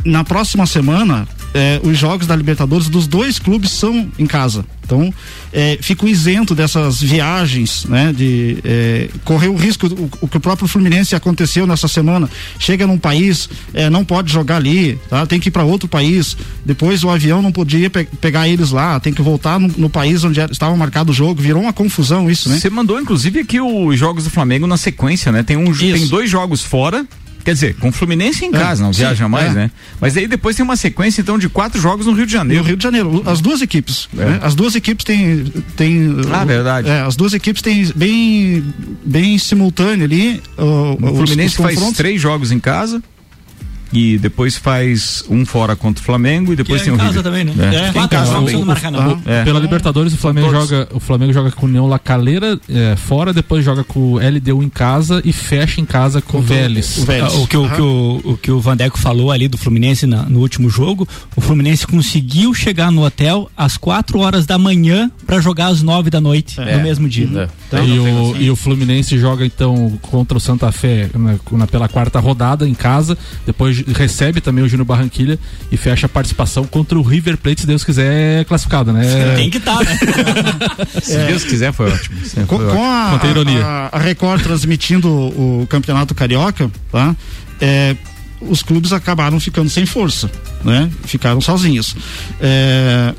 na próxima semana, é, os jogos da Libertadores dos dois clubes são em casa. Então, é, fico isento dessas viagens, né? De é, correr o risco, o, o que o próprio Fluminense aconteceu nessa semana. Chega num país, é, não pode jogar ali, tá? Tem que ir para outro país. Depois o avião não podia pe- pegar eles lá, tem que voltar no, no país onde era- estava marcado o jogo. Virou uma confusão isso, né? Você mandou, inclusive, aqui os jogos do Flamengo na sequência, né? Tem, um, tem dois jogos fora. Quer dizer, com o Fluminense em É, casa, não sim, viaja mais, é. né? Mas aí depois tem uma sequência, então, de quatro jogos no Rio de Janeiro. No Rio de Janeiro, as duas equipes. É. né? As duas equipes têm. têm Ah, uh, verdade. é, as duas equipes têm bem, bem simultâneo ali. uh, O os- Fluminense os faz confrontos. três jogos em casa e depois faz um fora contra o Flamengo e depois Que tem é o casa também, né? É, É, em casa também. no Maracanã. É. Pela Libertadores, o Flamengo, todos. joga, o Flamengo joga com o União La Calera é, fora, depois joga com o LDU em casa e fecha em casa com o Vélez. Ah, O que, o, que o, o que o Vandeco falou ali do Fluminense na- no último jogo, o Fluminense conseguiu chegar no hotel às 4 horas da manhã para jogar às 9 da noite É. no mesmo dia. Então, e, o, e o Fluminense joga então contra o Santa Fé na- na- pela quarta rodada em casa, depois recebe também o Júnior Barranquilha e fecha a participação contra o River Plate, se Deus quiser, classificado, né? Tem que estar, né? Se Deus quiser, foi ótimo. Sim, Com, foi com ótimo. a, ironia. a- a Record transmitindo o, o Campeonato Carioca, tá? É, os clubes acabaram ficando sem força, né? Ficaram sozinhos. É,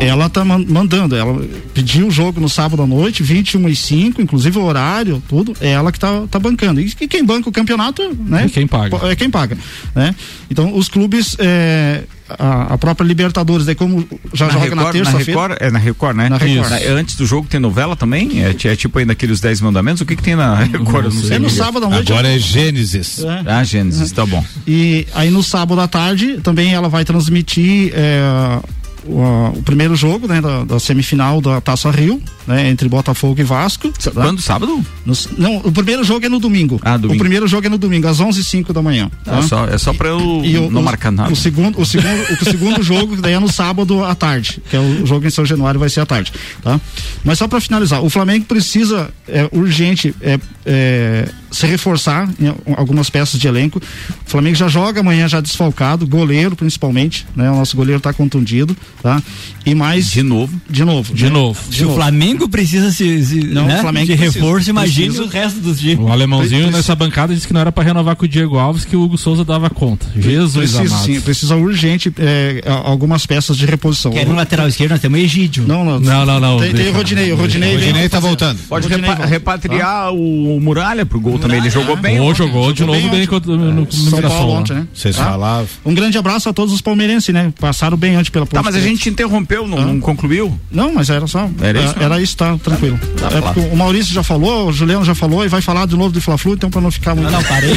ela tá man- mandando, ela pediu o jogo no sábado à noite, 21 e 5, inclusive o horário, tudo, é ela que tá, tá bancando. E que- quem banca o campeonato, né? É quem paga. É quem paga, né? Então, os clubes, é, a, a própria Libertadores, daí como já joga na Record, terça-feira. Record, é na Record, né? Na Record. Isso. Antes do jogo tem novela também? É, é tipo aí daqueles 10 mandamentos? O que que tem na Record? Eu não sei. É no sábado à noite. Agora é Gênesis. É. Ah, Gênesis, tá bom. E aí no sábado à tarde também ela vai transmitir é, o, o primeiro jogo né, da, da semifinal da Taça Rio, né, entre Botafogo e Vasco. tá? Quando? Sábado? No- não, o primeiro jogo é no domingo. Ah, domingo. O primeiro jogo é no domingo, às 11 h 05 da manhã. É só, é só pra eu E não o- marcar nada. O segundo, o segundo, o segundo jogo daí é no sábado à tarde, que é o jogo em São Januário vai ser à tarde, tá? Mas só para finalizar, o Flamengo precisa é urgente é, é, se reforçar em al- algumas peças de elenco. O Flamengo já joga amanhã já desfalcado, goleiro principalmente, né? O nosso goleiro tá contundido, tá? E mais de novo, de novo, De né? novo. Se o Flamengo precisa se, se Não, né, o Flamengo de precisa. reforço, imagine o resto dos times. O alemãozinho Preciso- nessa bancada disse que não era pra renovar com o Diego Alves, que o Hugo Souza dava conta. Jesus Precisa amado. sim, precisa urgente é, algumas peças de reposição. Que é no lateral esquerdo, nós temos o Egídio. Não, não, Não, não, não. Tem, tem o Rodinei, o Rodinei, Rodinei tá voltando. Pode Rodinei repa- volta. repatriar o Muralha pro gol também. Ele jogou bem. Ou jogou de novo bem no, no São Paulo ontem, né? Vocês Tá? falavam. Um grande abraço a todos os palmeirenses, né? Passaram bem antes pela Tá, mas a ponte gente interrompeu, não, ah. não, concluiu? Não, mas era só. Era, era isso? Era isso, tá, tranquilo. Tá, tá, é, o Maurício já falou, o Juliano já falou e vai falar de novo do Fla-Flu, então pra não ficar muito. Não, não parei.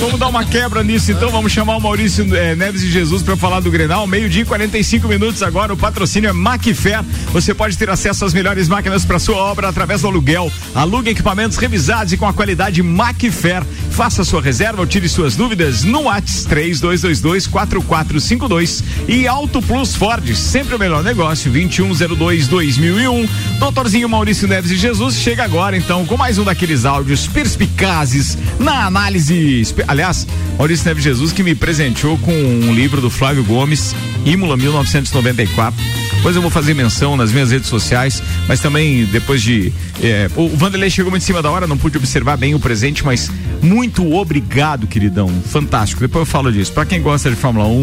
Vamos dar uma quebra nisso então, vamos chamar o Maurício é, Neves de Jesus para falar do Grenal, meio-dia e 45 minutos agora, o patrocínio é McFair. Você pode ter acesso às melhores máquinas para sua obra através do aluguel. Alugue equipamentos revisados e com a qualidade McFair. Faça sua reserva ou tire suas dúvidas no WhatsApp 3222 6452 e Auto Plus Ford, sempre o melhor negócio, 2102 2001. Doutorzinho Maurício Neves e Jesus chega agora então com mais um daqueles áudios perspicazes na análise. Aliás, Maurício Neves Jesus que me presenteou com um livro do Flávio Gomes, Imola 1994. Depois eu vou fazer menção nas minhas redes sociais, mas também depois de. É, o Vanderlei chegou muito em cima da hora, não pude observar bem o presente, mas muito obrigado, queridão. Fantástico. Depois eu falo disso. Para quem gosta de Fórmula 1,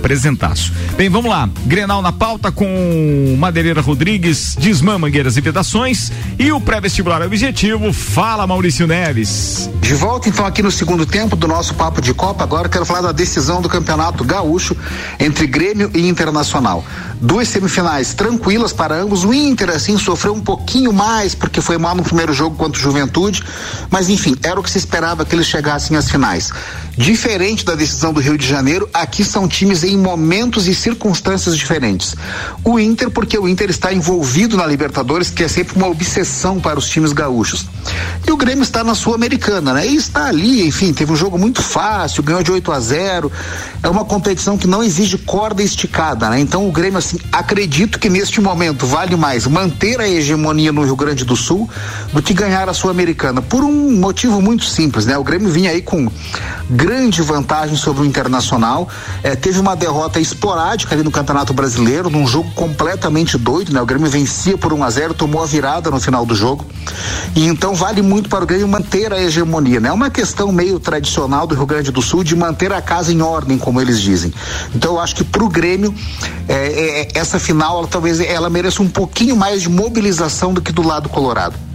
presentaço. Bem, vamos lá. Grenal na pauta com Madeireira Rodrigues, Desmã Mangueiras e Vedações e o pré-vestibular objetivo. Fala, Maurício Neves. De volta então aqui no segundo tempo do nosso papo de Copa, agora quero falar da decisão do Campeonato Gaúcho entre Grêmio e Internacional. Duas semifinais tranquilas para ambos. O Inter assim sofreu um pouquinho mais porque foi mal no primeiro jogo contra o Juventude, mas enfim, era o que se esperava que eles chegassem às finais. Diferente da decisão do Rio de Janeiro, aqui são times em momentos e circunstâncias diferentes. O Inter porque o Inter está envolvido na Libertadores, que é sempre uma obsessão para os times gaúchos. E o Grêmio está na Sul-Americana, né? E está ali, enfim, teve um jogo muito fácil, ganhou de 8 a 0. É uma competição que não exige corda esticada, né? Então o Grêmio, assim, acredito que neste momento vale mais manter a hegemonia no Rio Grande do Sul do que ganhar a Sul-Americana. Por um motivo muito simples, né? O Grêmio vinha aí com grande vantagem sobre o Internacional. Eh, teve uma derrota esporádica ali no Campeonato Brasileiro, num jogo completamente doido, né? O Grêmio vencia por 1 a 0 tomou a virada no final do jogo. E então vale muito para o Grêmio manter a hegemonia, né? É uma questão meio tradicional do Rio Grande do Sul de manter a casa em ordem, como eles dizem. Então eu acho que para o Grêmio eh, essa final, ela, talvez ela mereça um pouquinho mais de mobilização do que do lado colorado.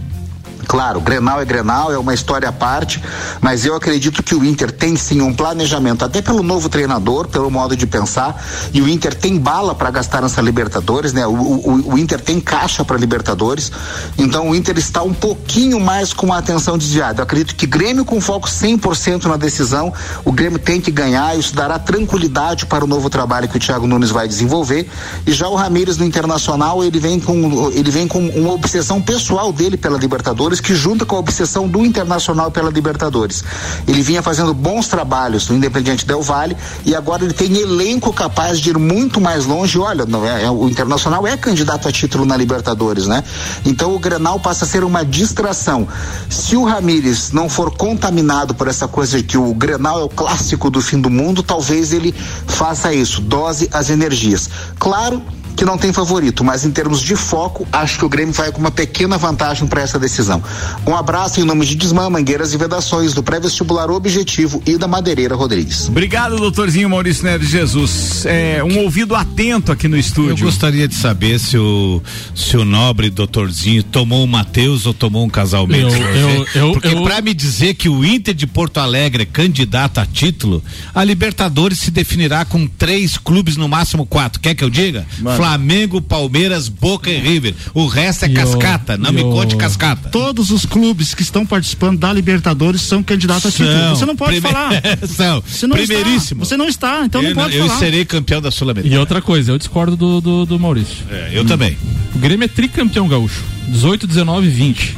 Claro, Grenal é Grenal, é uma história à parte, mas eu acredito que o Inter tem sim um planejamento, até pelo novo treinador, pelo modo de pensar, e o Inter tem bala para gastar nessa Libertadores, né? O, o, o Inter tem caixa para Libertadores, então o Inter está um pouquinho mais com a atenção desviada. Eu acredito que Grêmio com foco 100% na decisão, o Grêmio tem que ganhar, isso dará tranquilidade para o novo trabalho que o Thiago Nunes vai desenvolver. E já o Ramires no Internacional, ele vem com ele vem com uma obsessão pessoal dele pela Libertadores que junta com a obsessão do Internacional pela Libertadores. Ele vinha fazendo bons trabalhos no Independiente Del Valle e agora ele tem elenco capaz de ir muito mais longe. Olha, não é, é- o Internacional é candidato a título na Libertadores, né? Então o Grenal passa a ser uma distração. Se o Ramires não for contaminado por essa coisa de que o Grenal é o clássico do fim do mundo, talvez ele faça isso, dose as energias. Claro que não tem favorito, mas em termos de foco, acho que o Grêmio vai com uma pequena vantagem para essa decisão. Um abraço em nome de Desmã, Mangueiras e Vedações, do pré-vestibular Objetivo e da Madeireira Rodrigues. Obrigado, doutorzinho Maurício Neves de Jesus. É, um ouvido atento aqui no Eu estúdio. gostaria de saber se o, se o nobre doutorzinho tomou o Matheus ou tomou um casal Eu- eu- eu- Porque eu- pra me dizer que o Inter de Porto Alegre é candidato a título, a Libertadores se definirá com três clubes, no máximo quatro. Quer que eu diga? Mano. Flamengo, Palmeiras, Boca e River. O resto é cascata, não me conte cascata. Todos os clubes que estão participando da Libertadores são candidatos a título. São. Você não pode Prime- falar. São. Você não Primeiríssimo. Está. Você não está, então eu não pode eu falar. serei campeão da Sul-Americana. E outra coisa, eu discordo do, do, do Maurício. É, eu também. O Grêmio é tricampeão gaúcho. 18, 19 20.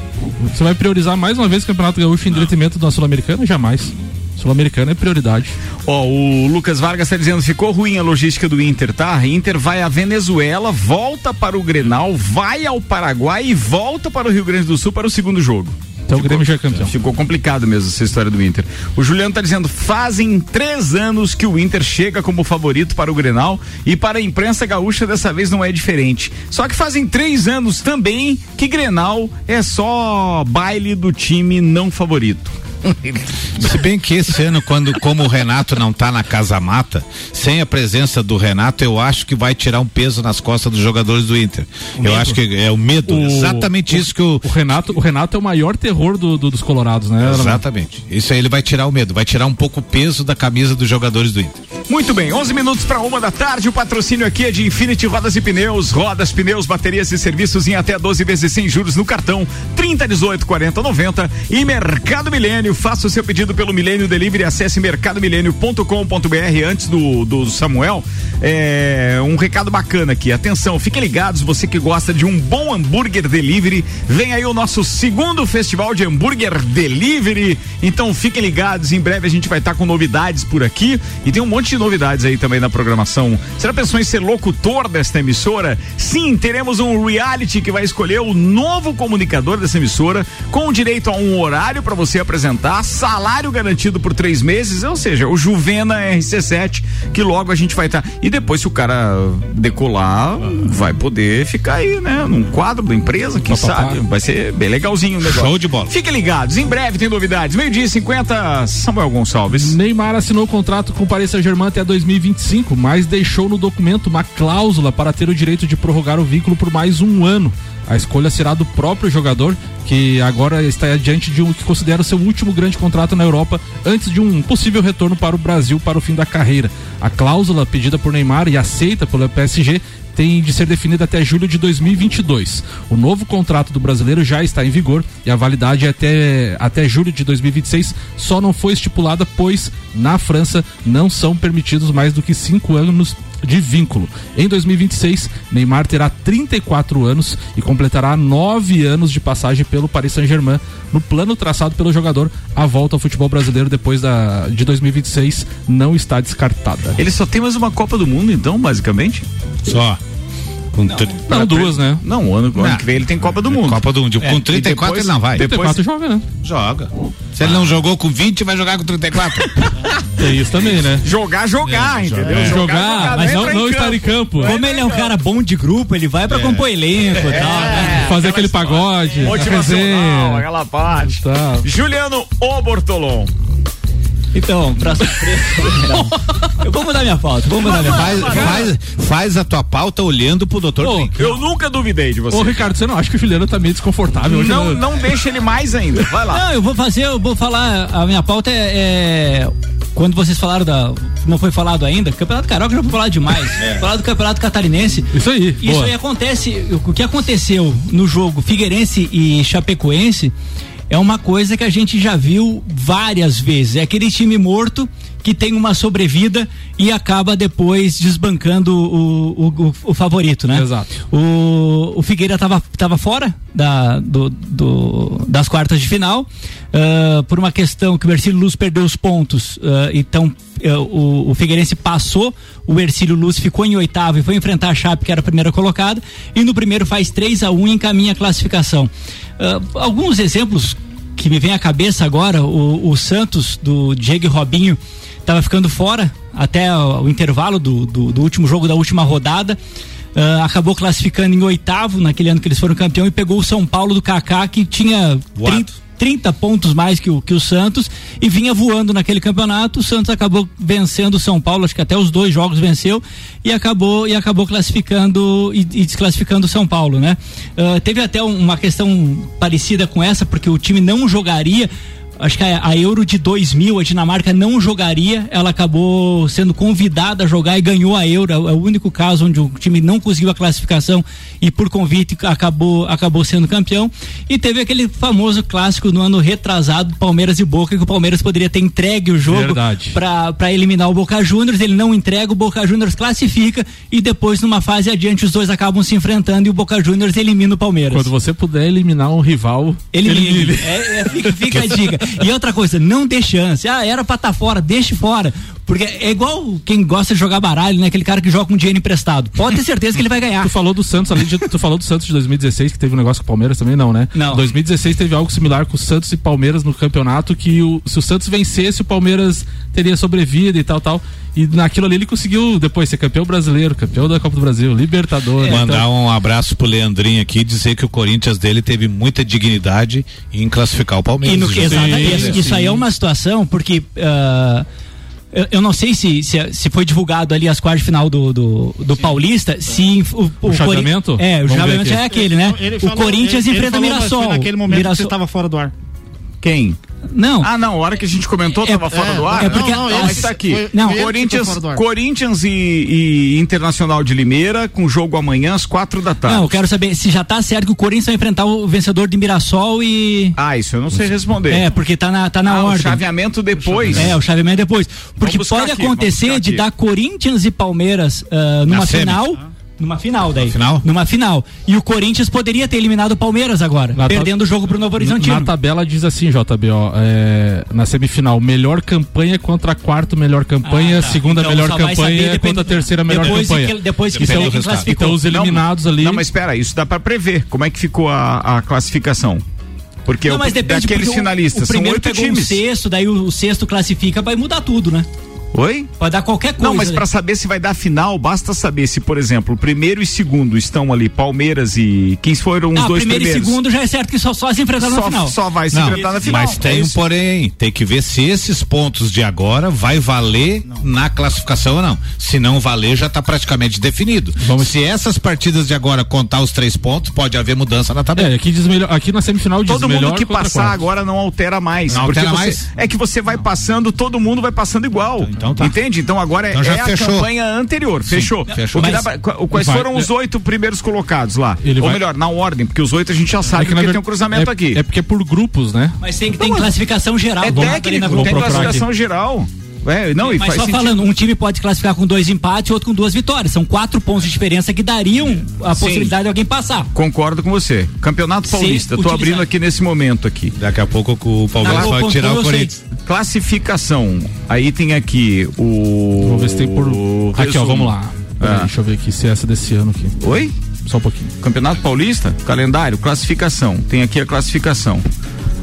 Você vai priorizar mais uma vez o Campeonato Gaúcho em detrimento da Sul-Americana? Jamais. Sul-Americana é prioridade. Ó, o Lucas Vargas está dizendo ficou ruim a logística do Inter, tá? Inter vai à Venezuela, volta para o Grenal, vai ao Paraguai e volta para o Rio Grande do Sul para o segundo jogo. Até o Grêmio já é campeão. Ficou complicado mesmo essa história do Inter. O Juliano tá dizendo: fazem três anos que o Inter chega como favorito para o Grenal e para a imprensa gaúcha dessa vez não é diferente. Só que fazem três anos também que Grenal é só baile do time não favorito. Se bem que esse ano, quando como o Renato não tá na casa mata, sem a presença do Renato, eu acho que vai tirar um peso nas costas dos jogadores do Inter. eu acho que é o medo, O- exatamente o- isso que o O Renato, o Renato é o maior terror do- do- dos colorados, né? Exatamente. Isso aí ele vai tirar o medo, vai tirar um pouco o peso da camisa dos jogadores do Inter. Muito bem, 11 minutos para uma da tarde. O patrocínio aqui é de Infinity Rodas e Pneus. Rodas, pneus, baterias e serviços em até 12 vezes sem juros no cartão. 30, 18, 40, 90. E Mercado Milênio. Faça o seu pedido pelo Milênio Delivery. Acesse mercadomilênio.com.br. Antes do, do Samuel, é, um recado bacana aqui. Atenção, fiquem ligados. Você que gosta de um bom hambúrguer delivery, vem aí o nosso segundo festival de hambúrguer delivery. Então fiquem ligados. Em breve a gente vai estar com novidades por aqui. E tem um monte de novidades aí também na programação. Já pensou em ser locutor desta emissora? Sim, teremos um reality que vai escolher o novo comunicador dessa emissora, com direito a um horário para você apresentar, salário garantido por três meses, ou seja, o Juvena RC7, que logo a gente vai estar. E depois, se o cara decolar, vai poder ficar aí, né? Num quadro da empresa, quem sabe? Vai ser bem legalzinho o negócio. Show de bola. Fiquem ligados, em breve tem novidades. Meio-dia e 50, Samuel Gonçalves. Neymar assinou o contrato com o Paris Saint-Germain até 2025, mas deixou no documento uma cláusula para ter o direito de prorrogar o vínculo por mais um ano. A escolha será do próprio jogador, que agora está diante de um que considera o seu último grande contrato na Europa, antes de um possível retorno para o Brasil para o fim da carreira. A cláusula pedida por Neymar e aceita pelo PSG tem de ser definida até julho de 2022. O novo contrato do brasileiro já está em vigor e a validade é até, até julho de 2026 só não foi estipulada, pois na França não são permitidos mais do que cinco anos de vínculo. Em 2026, Neymar terá 34 anos e completará nove anos de passagem pelo Paris Saint-Germain. No plano traçado pelo jogador, a volta ao futebol brasileiro depois da, de 2026 não está descartada. Ele só tem mais uma Copa do Mundo, então, basicamente? Só. Com tri- Não, duas, né? Não, o ano, ano Não. que vem ele tem Copa do Mundo. Copa do Mundo. É, Com e 34 depois- ele não vai. Depois, 34 joga, né? Joga. Se ele não jogou com 20, vai jogar com 34. Tem isso também, né? jogar, jogar, entendeu? É. Jogar, mas não, não estar em campo. Como ele é um cara bom de grupo, ele vai pra compor elenco e tal, né? Fazer aquele pagode, Motivacional, aquela parte. Tá. Juliano O Bortolom. Então, pra surpresa. Eu vou mudar minha pauta, vou mudar minha faz, pauta. faz, faz a tua pauta olhando pro doutor Ô. Eu nunca duvidei de você. Ô, Ricardo, você não acha que o Juliano tá meio desconfortável hoje? não, né? não deixa ele mais ainda. Vai lá. Não, eu vou fazer, eu vou falar, a minha pauta é, é- quando vocês falaram da, não foi falado ainda, Campeonato Carioca já foi falado demais, falar do Campeonato Catarinense. Isso aí, Isso boa. aí acontece, o que aconteceu no jogo Figueirense e Chapecoense é uma coisa que a gente já viu várias vezes, é aquele time morto que tem uma sobrevida e acaba depois desbancando o, o, o- favorito, né? Exato. O, o Figueira estava tava fora da, do, do- das quartas de final ah, por uma questão que o Ercílio Luz perdeu os pontos. ah, então eh, o, o Figueirense passou, o Ercílio Luz ficou em oitavo e foi enfrentar a Chape, que era a primeira colocada, e no primeiro faz 3 a 1 e encaminha a classificação. Ah, alguns exemplos que me vem à cabeça agora, o, o Santos do Diego Robinho estava ficando fora até o, o intervalo do, do, do último jogo da última rodada. Ah, acabou classificando em oitavo naquele ano que eles foram campeão e pegou o São Paulo do Kaká que tinha Voado. 30, 30 pontos mais que o, que o Santos e vinha voando naquele campeonato. O Santos acabou vencendo o São Paulo, acho que até os dois jogos venceu e acabou e acabou classificando e, e desclassificando o São Paulo, né? Ah, teve até um- uma questão parecida com essa porque o time não jogaria Acho que a, a Euro de 2000, a Dinamarca não jogaria, ela acabou sendo convidada a jogar e ganhou a Euro. É o único caso onde o time não conseguiu a classificação e por convite acabou, acabou sendo campeão. E teve aquele famoso clássico no ano retrasado, Palmeiras e Boca, que o Palmeiras poderia ter entregue o jogo para eliminar o Boca Juniors. Ele não entrega, o Boca Juniors classifica e depois, numa fase adiante, os dois acabam se enfrentando e o Boca Juniors elimina o Palmeiras. Quando você puder eliminar um rival, Elimine. elimine. É, é, fica, fica a dica. E outra coisa, não dê chance. Ah, era pra estar fora, deixe fora. Porque é igual quem gosta de jogar baralho, né? Aquele cara que joga com dinheiro emprestado. Pode ter certeza que ele vai ganhar. Tu falou do Santos ali, de- tu falou do Santos de 2016, que teve um negócio com o Palmeiras também, não, né? Não. 2016 teve algo similar com o Santos e Palmeiras no campeonato, que o, se o Santos vencesse, o Palmeiras teria sobrevida e tal, tal. E naquilo ali ele conseguiu depois ser campeão brasileiro, campeão da Copa do Brasil, Libertadores. Mandar então- um abraço pro Leandrinho aqui e dizer que o Corinthians dele teve muita dignidade em classificar o E Palmeiras. no, Sim, exatamente. sim. Isso aí é uma situação, porque. ah, eu, eu não sei se, se, se foi divulgado ali as quartas de final do, do, do Paulista, se o, o, O chaveamento? Cori- É, o chaveamento é aquele, né? Ele o falou- Corinthians ele- ele enfrenta falou, mas Mirassol. Foi naquele momento que Mirassol- você estava fora do ar. Quem? Não. Ah, não, a hora que a gente comentou É, tava fora é, do ar? é porque não, não, as- mas tá aqui. foi- não, que Corinthians. Corinthians e, e Internacional de Limeira com jogo amanhã às quatro da tarde. Não, eu quero saber se já tá certo que o Corinthians vai enfrentar o vencedor de Mirassol e. Ah, isso eu não sei responder. É, porque tá na, tá na Ah, o ordem. chaveamento depois. É, o chaveamento depois. Porque pode aqui, acontecer de aqui. dar Corinthians e Palmeiras ah, numa Na semi. Final. Numa final daí. final? Numa final. E o Corinthians poderia ter eliminado o Palmeiras agora, Na perdendo o jogo pro Novo Horizontino. Na tabela diz assim, JB, ó, é, na semifinal, melhor campanha contra a quarta melhor campanha, Ah, tá. segunda Então melhor campanha saber contra a depend- terceira melhor depois de campanha. que- depois que então, quem classificou. então os eliminados ali. Não, mas espera, isso dá pra prever. Como é que ficou a, a classificação? Porque Não, o, mas depende daqueles porque o- finalistas o são primeiro oito pegou times. um sexto, daí o, o sexto classifica, vai mudar tudo, né? Oi? Pode dar qualquer coisa. Não, mas né? pra saber se vai dar final, basta saber se, por exemplo, o primeiro e segundo estão ali, Palmeiras e. Quem foram os Ah, dois primeiro primeiros? e segundo já é certo que só, só se enfrentaram na Só, final. só vai se Não, enfrentar na final. Mas tem É um porém, tem que ver se esses pontos de agora vai valer na classificação ou não. Se não valer, já está praticamente definido. Se essas partidas de agora contar os três pontos, pode haver mudança na tabela. É, aqui diz melhor, aqui na semifinal diz Todo melhor mundo que passar quarto. agora não altera mais. Não altera você- mais? É que você vai passando, todo mundo vai passando igual. Então tá. Entende? Então agora Então é, já é a fechou. campanha anterior. fechou. fechou. O que Mas- pra- quais vai- foram os oito primeiros colocados lá? Ele Ou vai- melhor, na ordem, porque os oito a gente já É sabe que, porque ver- tem um cruzamento é- aqui. É porque é por grupos, né? Mas tem, tem classificação geral. É técnico, tem classificação geral. É, não, e Mas só sentido. falando, um time pode classificar com dois empates e outro com duas vitórias. São quatro pontos de diferença que dariam a Sim. possibilidade de alguém passar. Concordo com você. Campeonato Paulista, tô utilizar. abrindo aqui nesse momento aqui. Daqui a pouco o Palmeiras vai tirar o Corinthians. Classificação. Aí tem aqui o. Vamos ver se tem por. Aqui, ó, vamos lá. Ah. Deixa eu ver aqui se é essa desse ano aqui. Oi? Só um pouquinho. Campeonato Paulista, calendário, classificação. Tem aqui a classificação.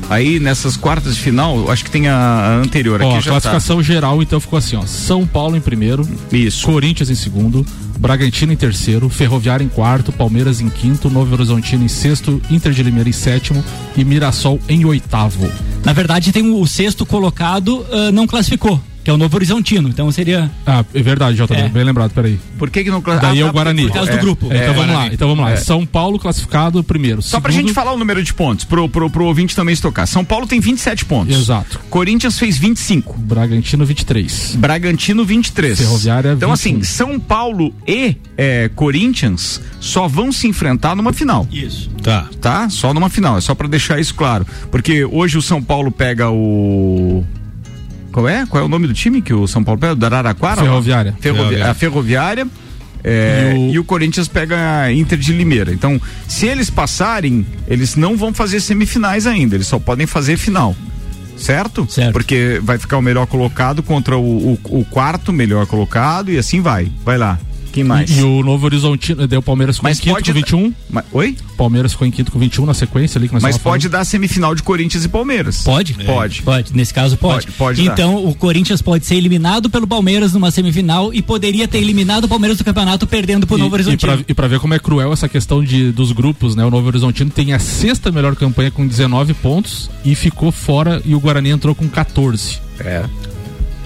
Aí nessas quartas de final, eu acho que tem a, a anterior Ó, aqui a já classificação geral então ficou assim, ó. São Paulo em primeiro, Isso. Corinthians em segundo, Bragantino em terceiro, Ferroviária em quarto, Palmeiras em quinto, Novo Horizontino em sexto, Inter de Limeira em sétimo e Mirassol em oitavo. Na verdade, tem o, sexto colocado ah, não classificou, que é o Novo Horizontino. Então seria. Ah, é verdade, JB, É. bem lembrado, peraí. tá. Por que que não Daí classifica? é o Guarani. por causa do grupo. Então É, vamos lá, então vamos lá. É. São Paulo classificado primeiro. Só pra Segundo- gente falar o número de pontos, pro, pro, pro ouvinte também estocar. São Paulo tem 27 pontos. Exato. Corinthians fez 25. Bragantino 23. Bragantino 23. Ferroviária, Então 21. assim, São Paulo e é, Corinthians só vão se enfrentar numa final. Isso. Tá. Tá? Só numa final, é só pra deixar isso claro. Porque hoje o São Paulo pega o Qual é? Qual é o nome do time que o São Paulo pega? Do Araraquara? Ferroviária. Ferrovi- Ferroviária. A Ferroviária. é, E o- e o Corinthians pega a Inter de Limeira. Então, se eles passarem, eles não vão fazer semifinais ainda, eles só podem fazer final. Certo? Certo. Porque vai ficar o melhor colocado contra o, o- o quarto melhor colocado e assim vai. Vai lá. Quem mais? E, e o Novo Horizontino, deu o Palmeiras ficou Mas em quinto pode- com 21. Ma- Oi? Palmeiras ficou em quinto com 21 na sequência ali que nós Mas pode dar semifinal de Corinthians e Palmeiras. Pode? Pode. Pode, nesse caso pode. Pode, pode dar. então o Corinthians pode ser eliminado pelo Palmeiras numa semifinal e poderia ter eliminado o Palmeiras do campeonato perdendo pro E- Novo Horizontino. e pra ver como é cruel essa questão de, dos grupos, né? O Novo Horizontino tem a sexta melhor campanha com 19 pontos e ficou fora e o Guarani entrou com 14. É.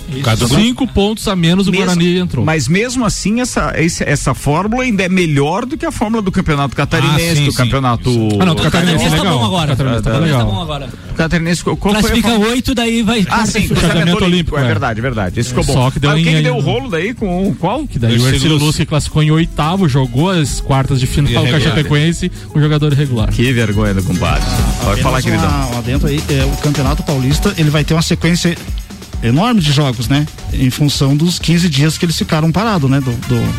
Grupo. Cinco pontos a menos o Mesmo- Guarani entrou. Mas mesmo assim, essa, esse- essa fórmula ainda é melhor do que a fórmula do campeonato catarinense, Ah, sim, do sim. campeonato. Ah, não, do Catarinense é Catarinense tá legal. bom agora. Catarinense Tá legal. bom agora. Catarinense, qual Classifica oito, daí vai. Ah, sim, cruzamento olímpico, olímpico, é é. verdade, verdade. Esse ficou bom. Só que deu Mas em- quem deu o rolo daí com qual? Que daí o Ercílio Luz. Que classificou em oitavo, jogou as quartas de final com a. Chapecoense, um jogador irregular. Que vergonha do compadre. Pode falar, queridão. uma- Lá dentro aí, é, o Campeonato Paulista, ele vai ter uma sequência enorme de jogos, né? Em função dos 15 dias que eles ficaram parados, né? Do, do-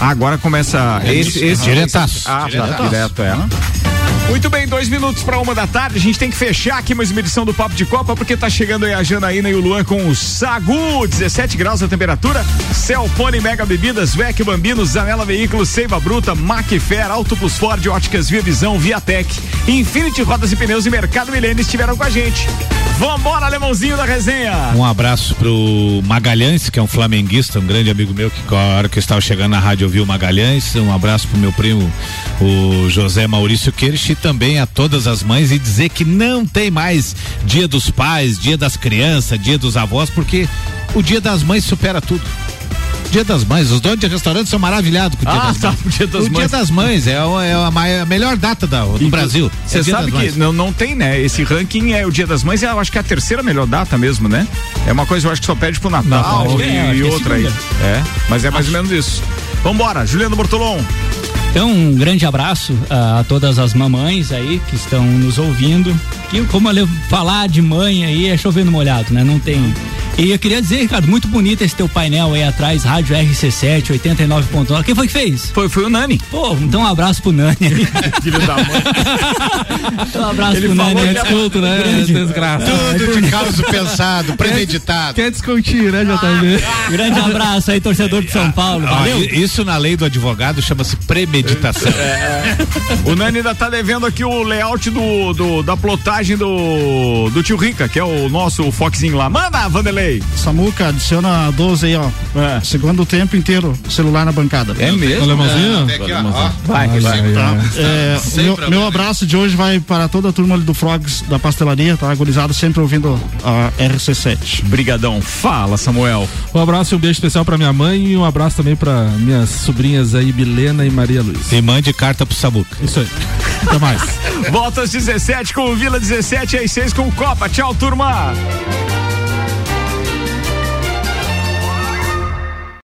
Ah, agora começa esse, esse Diretaço. Ah, tá, direto, é. Muito bem, dois minutos para uma da tarde. A gente tem que fechar aqui mais uma edição do Papo de Copa, porque tá chegando aí a Janaína e o Luan com o Sagu, 17 graus a temperatura. Celfone Mega Bebidas, Vec Bambinos, Zanela Veículos, Seiva Bruta, Macfer, Auto Plus Ford, Óticas Via Visão, Viatec, Infinity Rodas e Pneus e Mercado Milênio estiveram com a gente. Vambora, alemãozinho da resenha. Um abraço pro Magalhães, que é um flamenguista, um grande amigo meu, que a hora que eu estava chegando na rádio ouviu Magalhães. Um abraço pro meu primo, o José Maurício Queires, e também a todas as mães e dizer que não tem mais dia dos pais, dia das crianças, dia dos avós, porque o dia das mães supera tudo. Dia das Mães, os donos de restaurante são maravilhados com o Dia Ah, das tá, Mães. o Dia das o Mães. Dia das Mães é, o- é a, mai- a melhor data da- do Brasil. É Você Dia sabe que Mães. não, não tem, né? Esse ranking é o Dia das Mães, eu acho que é a terceira melhor data mesmo, né? É uma coisa, eu acho que só pede pro Natal Natal, e, é, acho e que é outra aí. É, mas é mais ou menos isso. Vambora, Juliano Bortolom. Então, um grande abraço ah, a todas as mamães aí que estão nos ouvindo. Que, como eu falar de mãe aí é chovendo molhado, né? Não tem. E eu queria dizer, Ricardo, muito bonito esse teu painel aí atrás, Rádio RC7, 89.9. Quem foi que fez? Foi, foi o Nani. Pô, então um abraço pro Nani aí. Filho da mãe. Então, um abraço Ele pro Nani. é desconto, né? Grande. Desgraça. Tudo de causa pensado, premeditado. Quer descontinho, né, JB? Grande abraço aí, torcedor de São Paulo. Ó, Valeu. isso na lei do advogado chama-se premeditação. O Nani ainda tá devendo aqui o layout do, do- da plotagem do, do tio Rica, que é o nosso Foxinho lá. Manda, Vanderlei. Samuca, adiciona 12 aí, ó. É. Segundo tempo inteiro, celular na bancada. É mesmo? Alemãozinho? Até aqui, ó, ó. Vai, vai. Tá? É, meu, meu abraço de hoje vai para toda a turma ali do Frogs da pastelaria, tá? Agorizado sempre ouvindo a RC7. Brigadão. Fala, Samuel. Um abraço e um beijo especial pra minha mãe e um abraço também pra minhas sobrinhas aí, Milena e Maria Luiz. E mande carta pro Sabuca. Isso aí. Até mais. Volta às 17 com o Vila 17 às 6 com o Copa. Tchau, turma.